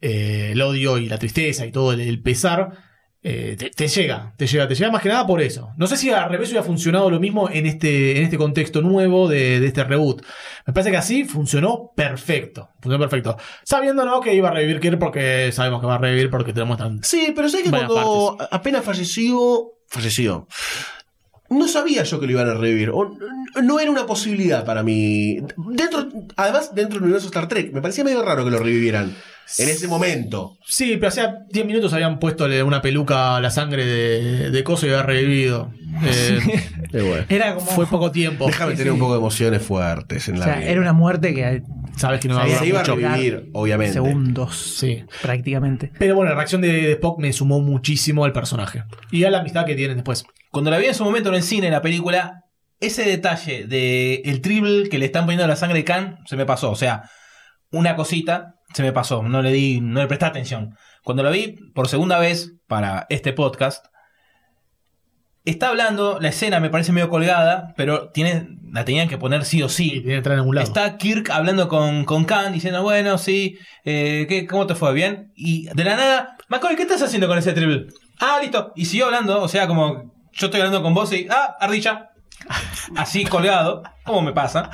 eh, el odio y la tristeza y todo el, el pesar. eh, te, te llega, te llega, te llega más que nada por eso. No sé si al revés hubiera funcionado lo mismo en este, en este contexto nuevo de, de este reboot. Me parece que así funcionó perfecto. Funcionó perfecto. Sabiendo ¿no? que iba a revivir Kirk porque sabemos que va a revivir porque te lo muestran. Sí, pero sé que cuando apenas falleció, falleció. No sabía yo que lo iban a revivir. O no era una posibilidad para mí. Dentro, además, dentro del universo Star Trek, me parecía medio raro que lo revivieran en ese momento. Sí, pero hacía 10 minutos habían puesto una peluca a la sangre de, de Coso y había revivido. Eh, Eh, bueno. Era como. fue poco tiempo. Déjame tener un poco de emociones fuertes en o la sea, vida. era una muerte que Sabes que no Sabía Se iba a revivir, obviamente. segundos Sí. prácticamente. Pero bueno, la reacción de, de Spock me sumó muchísimo al personaje. Y a la amistad que tienen después. Cuando la vi en su momento en el cine, en la película, ese detalle de el triple que le están poniendo a la sangre de Khan se me pasó. O sea, una cosita se me pasó. No le di, no le presté atención. Cuando la vi por segunda vez para este podcast, Está hablando, la escena me parece medio colgada, pero tiene, la tenían que poner sí o sí. tiene que entrar en algún lado. Está Kirk hablando con, con Khan diciendo, bueno, sí, eh, ¿qué, ¿cómo te fue? ¿Bien? Y de la nada, Macaulay, ¿qué estás haciendo con ese triple? Ah, listo. Y siguió hablando, o sea, como yo estoy hablando con vos y, ah, ardilla. Así colgado, como me pasa.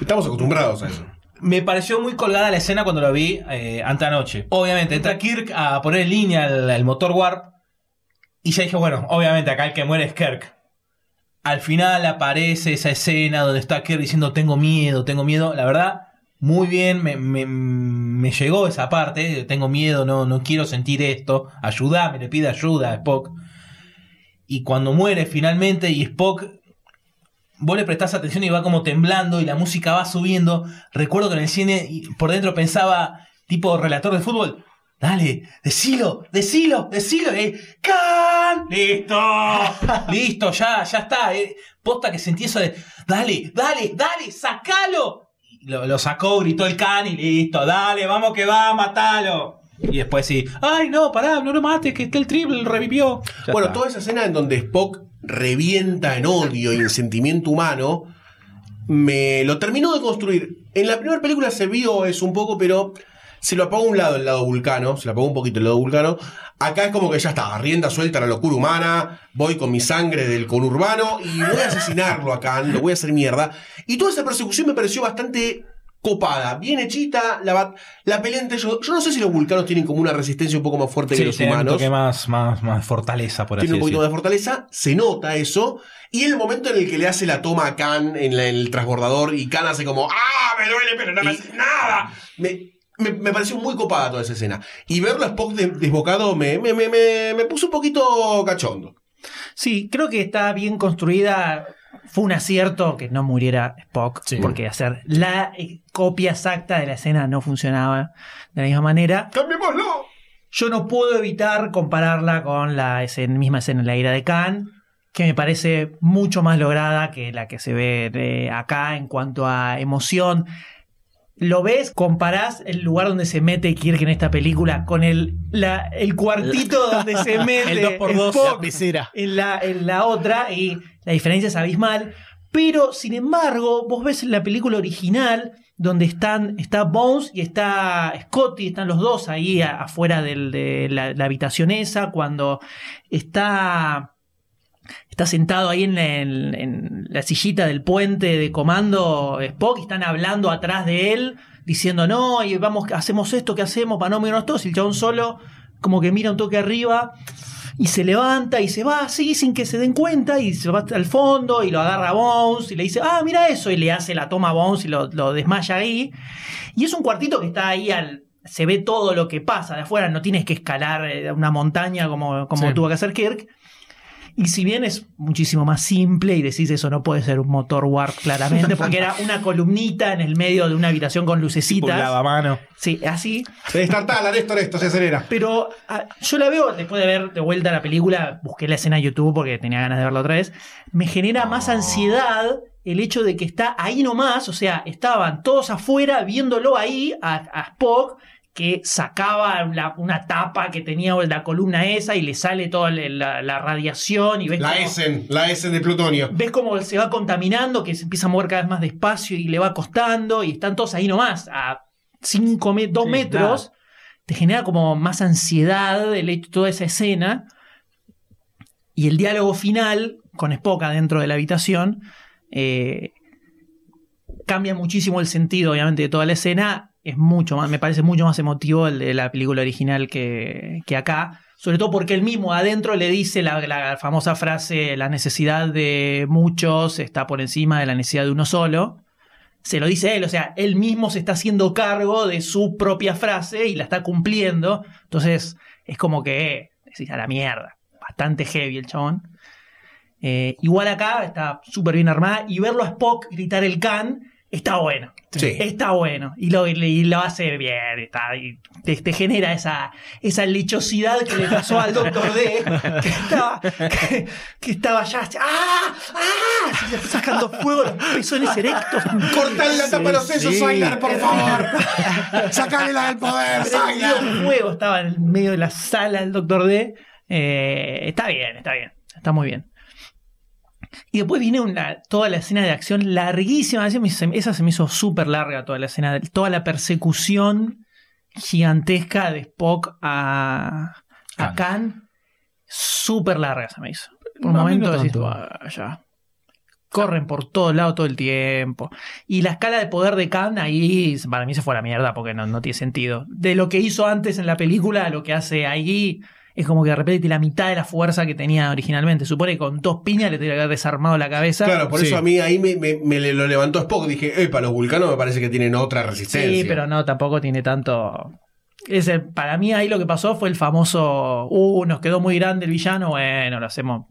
Estamos acostumbrados a eso. Me pareció muy colgada la escena cuando lo vi eh, antenoche. Obviamente, entra Kirk a poner en línea el, el motor Warp. Y ya dije, bueno, obviamente acá el que muere es Kirk. Al final aparece esa escena donde está Kirk diciendo tengo miedo, tengo miedo. La verdad, muy bien, me, me- me llegó esa parte. Tengo miedo, no, no quiero sentir esto. Ayúdame, le pide ayuda a Spock. Y cuando muere finalmente y Spock vos le prestás atención y va como temblando y la música va subiendo. Recuerdo que en el cine por dentro pensaba, tipo relator de fútbol, dale, decilo, decilo, decilo, eh, ¡Can! ¡Listo! ¡Listo! Ya, ya está. eh. Posta que sentí eso de, dale, dale, dale, sacalo. Y Lo, lo sacó, gritó el can y listo, dale, vamos que va, matalo. Y después sí, ay no, pará, no lo mates, que está el triple, revivió. Ya bueno, está. toda esa escena en donde Spock revienta en odio y en sentimiento humano, me lo terminó de construir. En la primera película se vio eso un poco, pero se lo apagó un lado el lado vulcano, se lo apagó un poquito el lado vulcano. Acá es como que ya está, rienda suelta la locura humana, voy con mi sangre del conurbano y voy a asesinarlo acá, lo voy a hacer mierda. Y toda esa persecución me pareció bastante copada, bien hechita, la, la pelea entre ellos. Yo no sé si los vulcanos tienen como una resistencia un poco más fuerte Sí, que los tiene un humanos toque más, más, más fortaleza, por así tiene un poquito decirlo. de fortaleza, se nota eso. Y el momento en el que le hace la toma a Khan en, la- en el transbordador y Khan hace como ¡Ah! Me duele, pero no me hace nada. Me, me, me pareció muy copada toda esa escena. Y verlo a Spock de- desbocado me, me, me, me, me puso un poquito cachondo. Sí, creo que está bien construida. Fue un acierto que no muriera Spock, Sí. porque hacer la eh, copia exacta de la escena no funcionaba de la misma manera. ¡Cambiémoslo! Yo no puedo evitar compararla con la escena- misma escena en la ira de Khan, que me parece mucho más lograda que la que se ve de acá en cuanto a emoción. Lo ves, comparás el lugar donde se mete Kirk en esta película con el, la- el cuartito donde se mete El dos por dos, Spock La en la, en la otra y la diferencia es abismal. Pero, sin embargo, vos ves la película original donde están, está Bones y está Scotty, están los dos ahí a- afuera del- de la, la habitación esa, cuando está, está sentado ahí en la, en- en la sillita del puente de comando Spock y están hablando atrás de él, diciendo, no, y vamos, hacemos esto, ¿qué hacemos para no mirarnos todos? Y el chabón solo como que mira un toque arriba y se levanta y se va así sin que se den cuenta y se va el fondo y lo agarra a Bones y le dice, ah, mira eso, y le hace la toma a Bones y lo, lo desmaya ahí. Y es un cuartito que está ahí al... Se ve todo lo que pasa de afuera, no tienes que escalar eh, una montaña como, como Sí. tuvo que hacer Kirk. Y si bien es muchísimo más simple y decís eso no puede ser un motor warp claramente, porque era una columnita en el medio de una habitación con Tipo lucecitas. lavamano. Sí, así. Se destartala, Néstor, esto se acelera. Pero ah, yo la veo, después de ver de vuelta la película, busqué la escena en YouTube porque tenía ganas de verla otra vez, me genera más ansiedad el hecho de que está ahí nomás, o sea, estaban todos afuera viéndolo ahí a, a Spock que sacaba la- una tapa que tenía la columna esa y le sale toda la, la- la radiación y ves La cómo- Essen, la Essen de plutonio. ves cómo se va contaminando, que se empieza a mover cada vez más despacio y le va costando, y están todos ahí nomás, a 5 me 2 Sí, metros, te genera como más ansiedad el hecho, toda esa escena. Y el diálogo final con Spock dentro de la habitación eh, cambia muchísimo el sentido, obviamente, de toda la escena. Es mucho más, me parece mucho más emotivo el de la película original que, que acá. Sobre todo porque él mismo adentro le dice la, famosa frase: la necesidad de muchos está por encima de la necesidad de uno solo. Se lo dice él, o sea, él mismo se está haciendo cargo de su propia frase y la está cumpliendo. Entonces, es como que, decís, a la mierda. Bastante heavy el chabón. Eh, igual acá está súper bien armada y verlo a Spock gritar el can está bueno. Sí. Está bueno. Y lo, y lo hace bien. Está, y te, te genera esa, esa lechosidad que le pasó al Doctor D. Que estaba, que, que estaba ya. ¡Ah! ¡Ah! Sacando fuego los pezones erectos. Cortale la tapa a los sesos, sí. Por favor. Sacale la del poder, Sylar. fuego estaba en el medio de la sala del Doctor D. Eh, está bien, está bien. está muy bien. Y después viene una, toda la escena de acción larguísima. Esa se- me hizo súper larga, toda la escena, de- toda la persecución gigantesca de Spock a, a Khan. Súper larga se me hizo. Por un No, no momento decís, tanto. "Buah, ya. Corren por todos lados todo el tiempo. Y la escala de poder de Khan ahí, para mí se fue a la mierda porque no, no tiene sentido. De lo que hizo antes en la película a lo que hace ahí, es como que de repente tiene la mitad de la fuerza que tenía originalmente. Supone que con dos piñas le tendría que haber desarmado la cabeza. Claro, por Sí. eso a mí ahí me, me- lo levantó Spock. Dije, epa, los vulcanos me parece que tienen otra resistencia. Sí, pero no, tampoco tiene tanto. Ese, para mí ahí lo que pasó fue el famoso, uh, nos quedó muy grande el villano, bueno, lo hacemos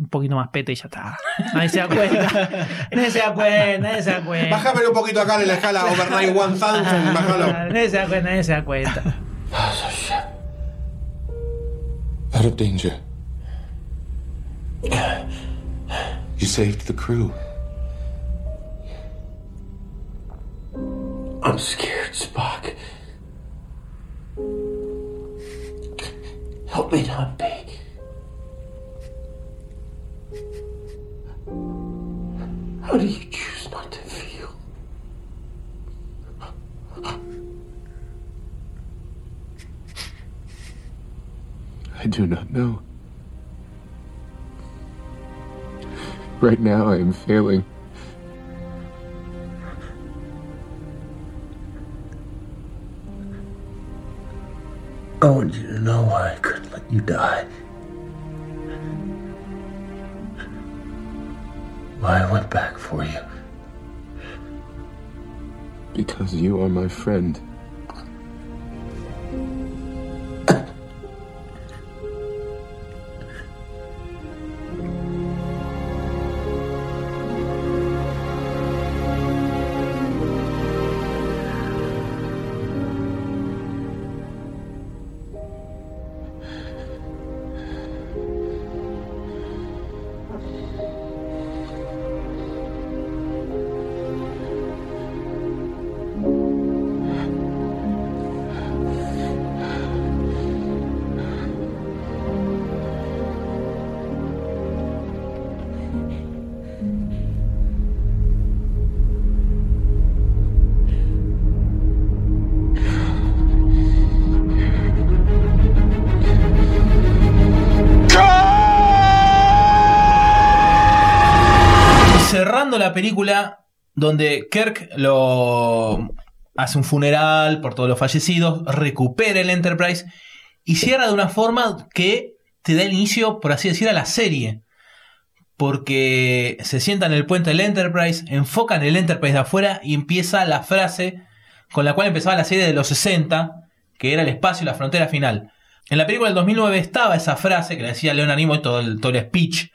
un poquito más pete y ya está. Nadie se da cuenta. nadie se da cuenta, nadie se da cuenta. Bájamelo un poquito acá en la escala Overnight 1000, bájalo. Nadie se da cuenta, nadie se da cuenta. Out of danger. You saved the crew. I'm scared, Spock. Help me not be. How do you not know. Right now, I am failing. I want you to know why I couldn't let you die. Why I went back for you. Because you are my friend. La película donde Kirk lo hace un funeral por todos los fallecidos, recupera el Enterprise y cierra de una forma que te da el inicio, por así decir, a la serie. Porque se sienta en el puente del Enterprise, enfocan el Enterprise de afuera y empieza la frase con la cual empezaba la serie de los 60, que era el espacio y la frontera final. En la película del 2009 estaba esa frase que le decía Leonard Nimoy todo el, todo el speech,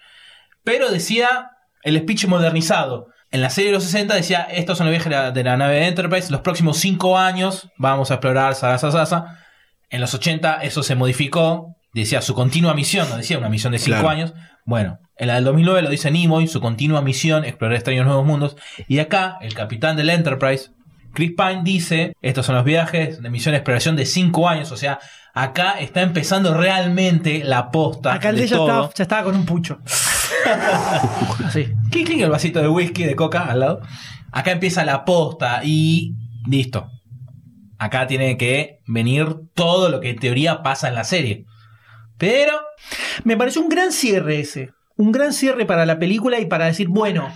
pero decía el speech modernizado. En la serie de los 60 decía, estos son los viajes de la, de la nave Enterprise, los próximos 5 años vamos a explorar Sagasa Sasa. En los 80 eso se modificó, decía su continua misión, no decía una misión de 5 Claro. años. Bueno, en la del 2009 lo dice Nimoy, su continua misión, explorar extraños nuevos mundos. Y acá, el capitán del Enterprise, Chris Pine, dice, estos son los viajes de misión de exploración de 5 años, o sea, acá está empezando realmente la posta. Acá el de todo. estaba, ya estaba con un pucho. Así. Clink, clink, el vasito de whisky de coca al lado. Acá empieza la posta y listo. Acá tiene que venir todo lo que en teoría pasa en la serie. Pero Me pareció un gran cierre ese. Un gran cierre para la película y para decir, bueno,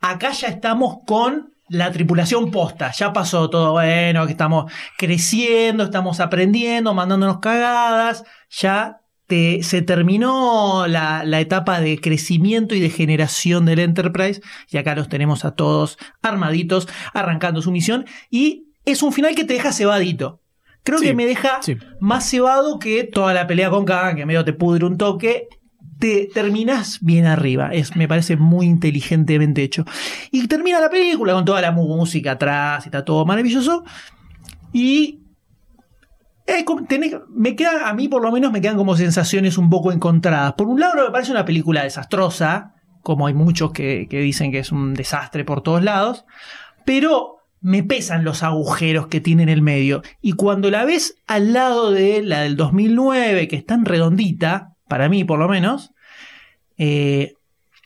acá ya estamos con la tripulación posta. Ya pasó todo, bueno, que estamos creciendo, estamos aprendiendo, mandándonos cagadas. Ya te- se terminó la, la etapa de crecimiento y de generación del Enterprise. Y acá los tenemos a todos armaditos, arrancando su misión. Y es un final que te deja cebadito. Creo Sí, que me deja sí. más cebado que toda la pelea con Khan, que medio te pudre un toque. Te terminas bien arriba. Es, me parece muy inteligentemente hecho. Y termina la película con toda la música atrás está todo maravilloso. Y me queda, a mí por lo menos me quedan como sensaciones un poco encontradas. Por un lado no me parece una película desastrosa, como hay muchos que, que dicen que es un desastre por todos lados, pero me pesan los agujeros que tiene en el medio. Y cuando la ves al lado de la del 2009, que es tan redondita, para mí por lo menos, Eh,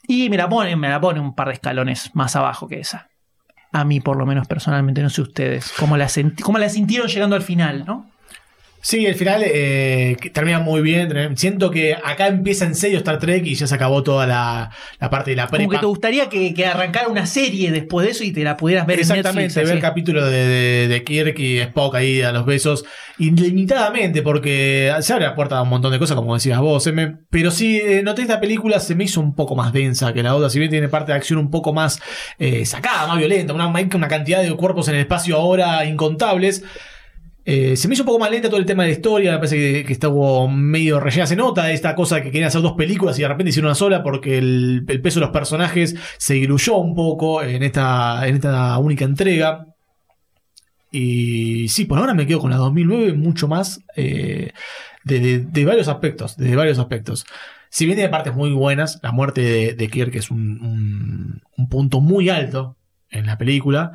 y me la pone, me la pone un par de escalones más abajo que esa. A mí, por lo menos personalmente, no sé ustedes, cómo la, cómo la sintieron llegando al final, ¿no? Sí, el final eh, termina muy bien. termina- Siento que acá empieza en serio Star Trek y ya se acabó toda la, la parte de la Como que prepa. te gustaría que, que arrancara una serie después de eso y te la pudieras ver en Exactamente, Netflix. ver capítulos de, de, de Kirk y Spock ahí a los besos ilimitadamente, porque se abre la puerta a un montón de cosas, como decías vos, M. Pero sí, eh, noté esta película se me hizo un poco más densa que la otra, si bien tiene parte de acción un poco más eh, sacada, más violenta, una, una cantidad de cuerpos en el espacio ahora incontables. Eh, se me hizo un poco más lenta todo el tema de la historia, me parece que, que estuvo medio rellena. Se nota esta cosa que querían hacer dos películas y de repente hicieron una sola porque el, peso de los personajes se diluyó un poco en esta, en esta única entrega. Y sí, por ahora me quedo con la 2009 mucho más eh, de, de- de varios aspectos, de varios aspectos. Si bien tiene partes muy buenas, la muerte de, de Kirk es un- un punto muy alto en la película,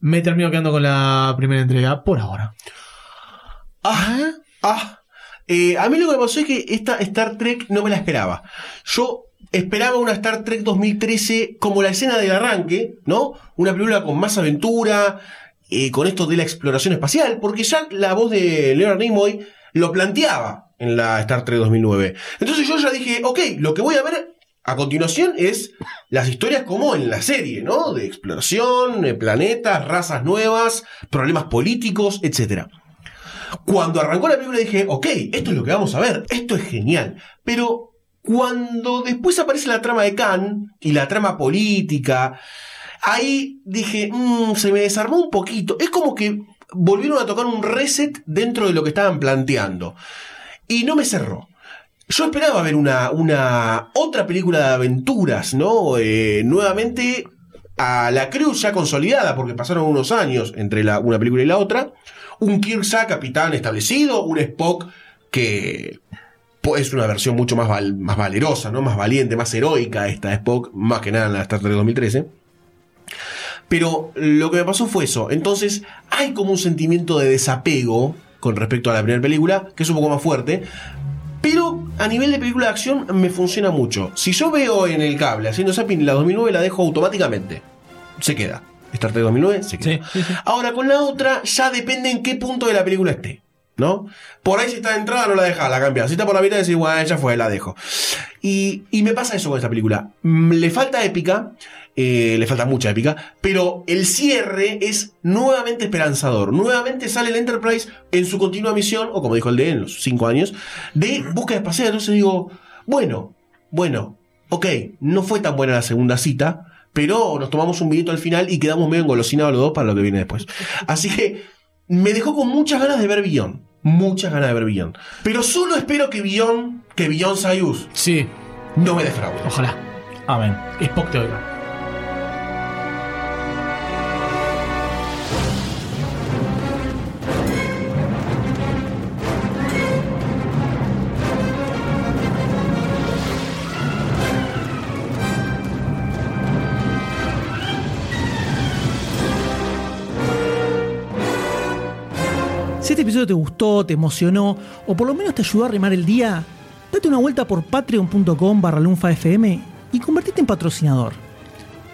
me termino quedando con la primera entrega por ahora. Ah, ah. Eh, a mí lo que me pasó es que esta Star Trek no me la esperaba. Yo esperaba una Star Trek 2013 como la escena del arranque, ¿no? Una película con más aventura, eh, con esto de la exploración espacial, porque ya la voz de Leonard Nimoy lo planteaba en la Star Trek 2009. Entonces yo ya dije, ok, lo que voy a ver a continuación es las historias como en la serie, ¿no? De exploración, de planetas, razas nuevas, problemas políticos, etcétera. Cuando arrancó la película dije, ok, esto es lo que vamos a ver, esto es genial. Pero cuando después aparece la trama de Khan y la trama política, ahí dije, "Mm, se me desarmó un poquito. Es como que volvieron a tocar un reset dentro de lo que estaban planteando. Y no me cerró. Yo esperaba ver una, una otra película de aventuras, ¿no? Eh, nuevamente a la cruz ya consolidada, porque pasaron unos años entre la, una película y la otra. Un Kirk capitán establecido, un Spock que es una versión mucho más, más valerosa, ¿no? Más valiente, más heroica esta Spock, más que nada en la Star Trek 2013. Pero lo que me pasó fue eso. Entonces, hay como un sentimiento de desapego con respecto a la primera película, que es un poco más fuerte. Pero a nivel de película de acción me funciona mucho. Si yo veo en el cable haciendo zapping la 2009, la dejo automáticamente. Se queda. Star Trek 2009 se queda. Ahora con la otra ya depende en qué punto de la película esté. ¿No? Por ahí si está de entrada no la deja, la cambia. Si está por la mitad decís, bueno, ya fue, la dejo. Y, y me pasa eso con esta película. Mm, Le falta épica, eh, le falta mucha épica, pero el cierre es nuevamente esperanzador. Nuevamente sale el Enterprise en su continua misión, o como dijo el de en los cinco años, de búsqueda espacial. Entonces digo, bueno, bueno, ok, no fue tan buena la segunda cita, pero nos tomamos un vinito al final y quedamos medio engolosinados los dos para lo que viene después. Así que me dejó con muchas ganas de ver Beyond. Muchas ganas de ver Beyond. Pero solo espero que Beyond, que Beyond Sayus, sí. no me defraude. Ojalá. Amén. Spock te oiga. Si este episodio te gustó, te emocionó o por lo menos te ayudó a remar el día, date una vuelta por patreon.com barra lunfafm y convertite en patrocinador.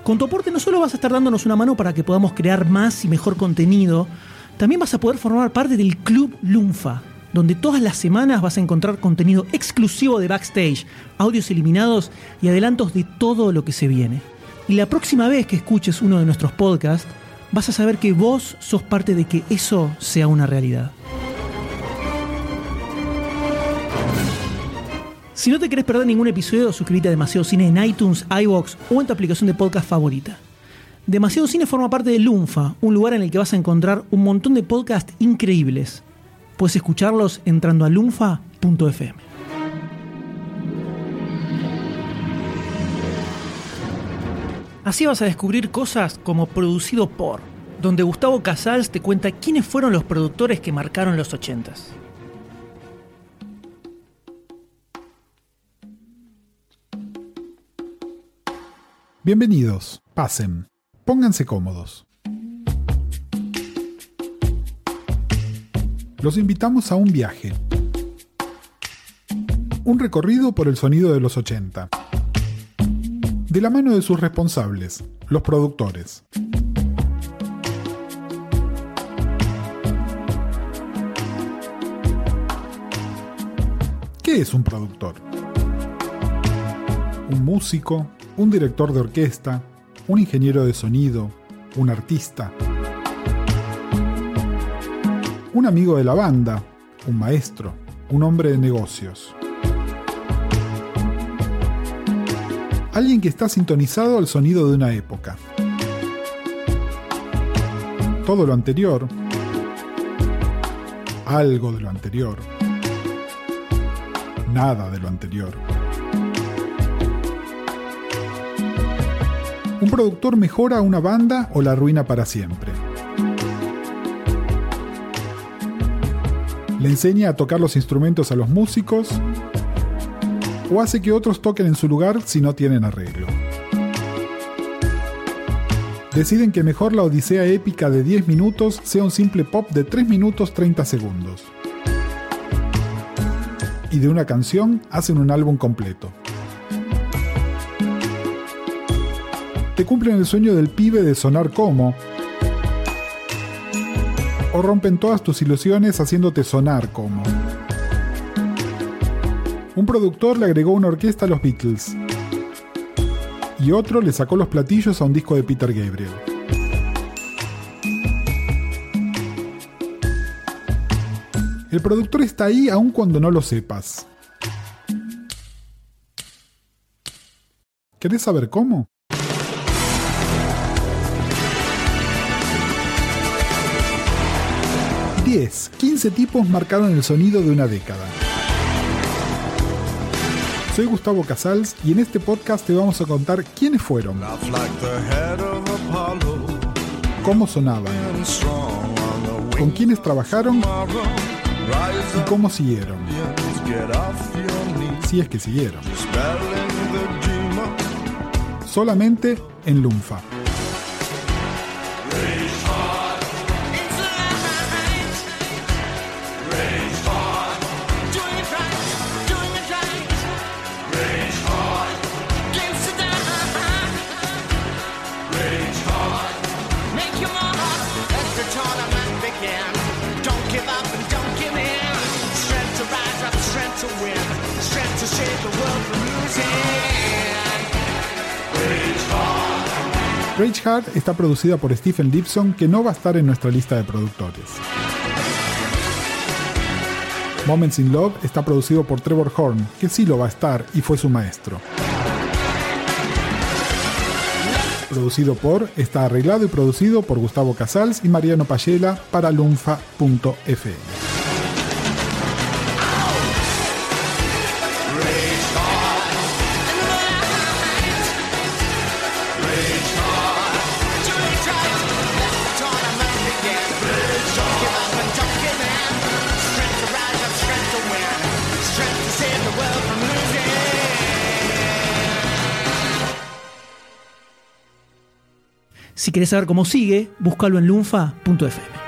Con tu aporte no solo vas a estar dándonos una mano para que podamos crear más y mejor contenido, también vas a poder formar parte del Club Lunfa, donde todas las semanas vas a encontrar contenido exclusivo de backstage, audios eliminados y adelantos de todo lo que se viene. Y la próxima vez que escuches uno de nuestros podcasts, vas a saber que vos sos parte de que eso sea una realidad. Si no te querés perder ningún episodio, suscríbete a Demasiado Cine en iTunes, iVoox o en tu aplicación de podcast favorita. Demasiado Cine forma parte de Lunfa, un lugar en el que vas a encontrar un montón de podcasts increíbles. Puedes escucharlos entrando a lunfa.fm. Así vas a descubrir cosas como Producido por, donde Gustavo Casals te cuenta quiénes fueron los productores que marcaron los 80s. Bienvenidos, pasen, pónganse cómodos. Los invitamos a un viaje. Un recorrido por el sonido de los 80. De la mano de sus responsables, los productores. ¿Qué es un productor? Un músico, un director de orquesta, un ingeniero de sonido, un artista, un amigo de la banda, un maestro, un hombre de negocios. Alguien que está sintonizado al sonido de una época. Todo lo anterior, algo de lo anterior, nada de lo anterior. Un productor mejora una banda o la arruina para siempre. Le enseña a tocar los instrumentos a los músicos o hace que otros toquen en su lugar si no tienen arreglo. Deciden que mejor la odisea épica de 10 minutos sea un simple pop de 3 minutos 30 segundos. Y de una canción hacen un álbum completo. Te cumplen el sueño del pibe de sonar como, o rompen todas tus ilusiones haciéndote sonar como. Un productor le agregó una orquesta a los Beatles y otro le sacó los platillos a un disco de Peter Gabriel. El productor está ahí aun cuando no lo sepas. ¿Querés saber cómo? ...10, 15 tipos marcaron el sonido de una década. Soy Gustavo Casals y en este podcast te vamos a contar quiénes fueron, cómo sonaban, con quiénes trabajaron y cómo siguieron. Si es que siguieron. Solamente en Lunfa. Rage Hard está producida por Stephen Gibson, que no va a estar en nuestra lista de productores. Moments in Love está producido por Trevor Horn, que sí lo va a estar y fue su maestro. Producido por, está arreglado y producido por Gustavo Casals y Mariano Payela para lunfa.fm. querés saber cómo sigue, búscalo en lunfa.fm.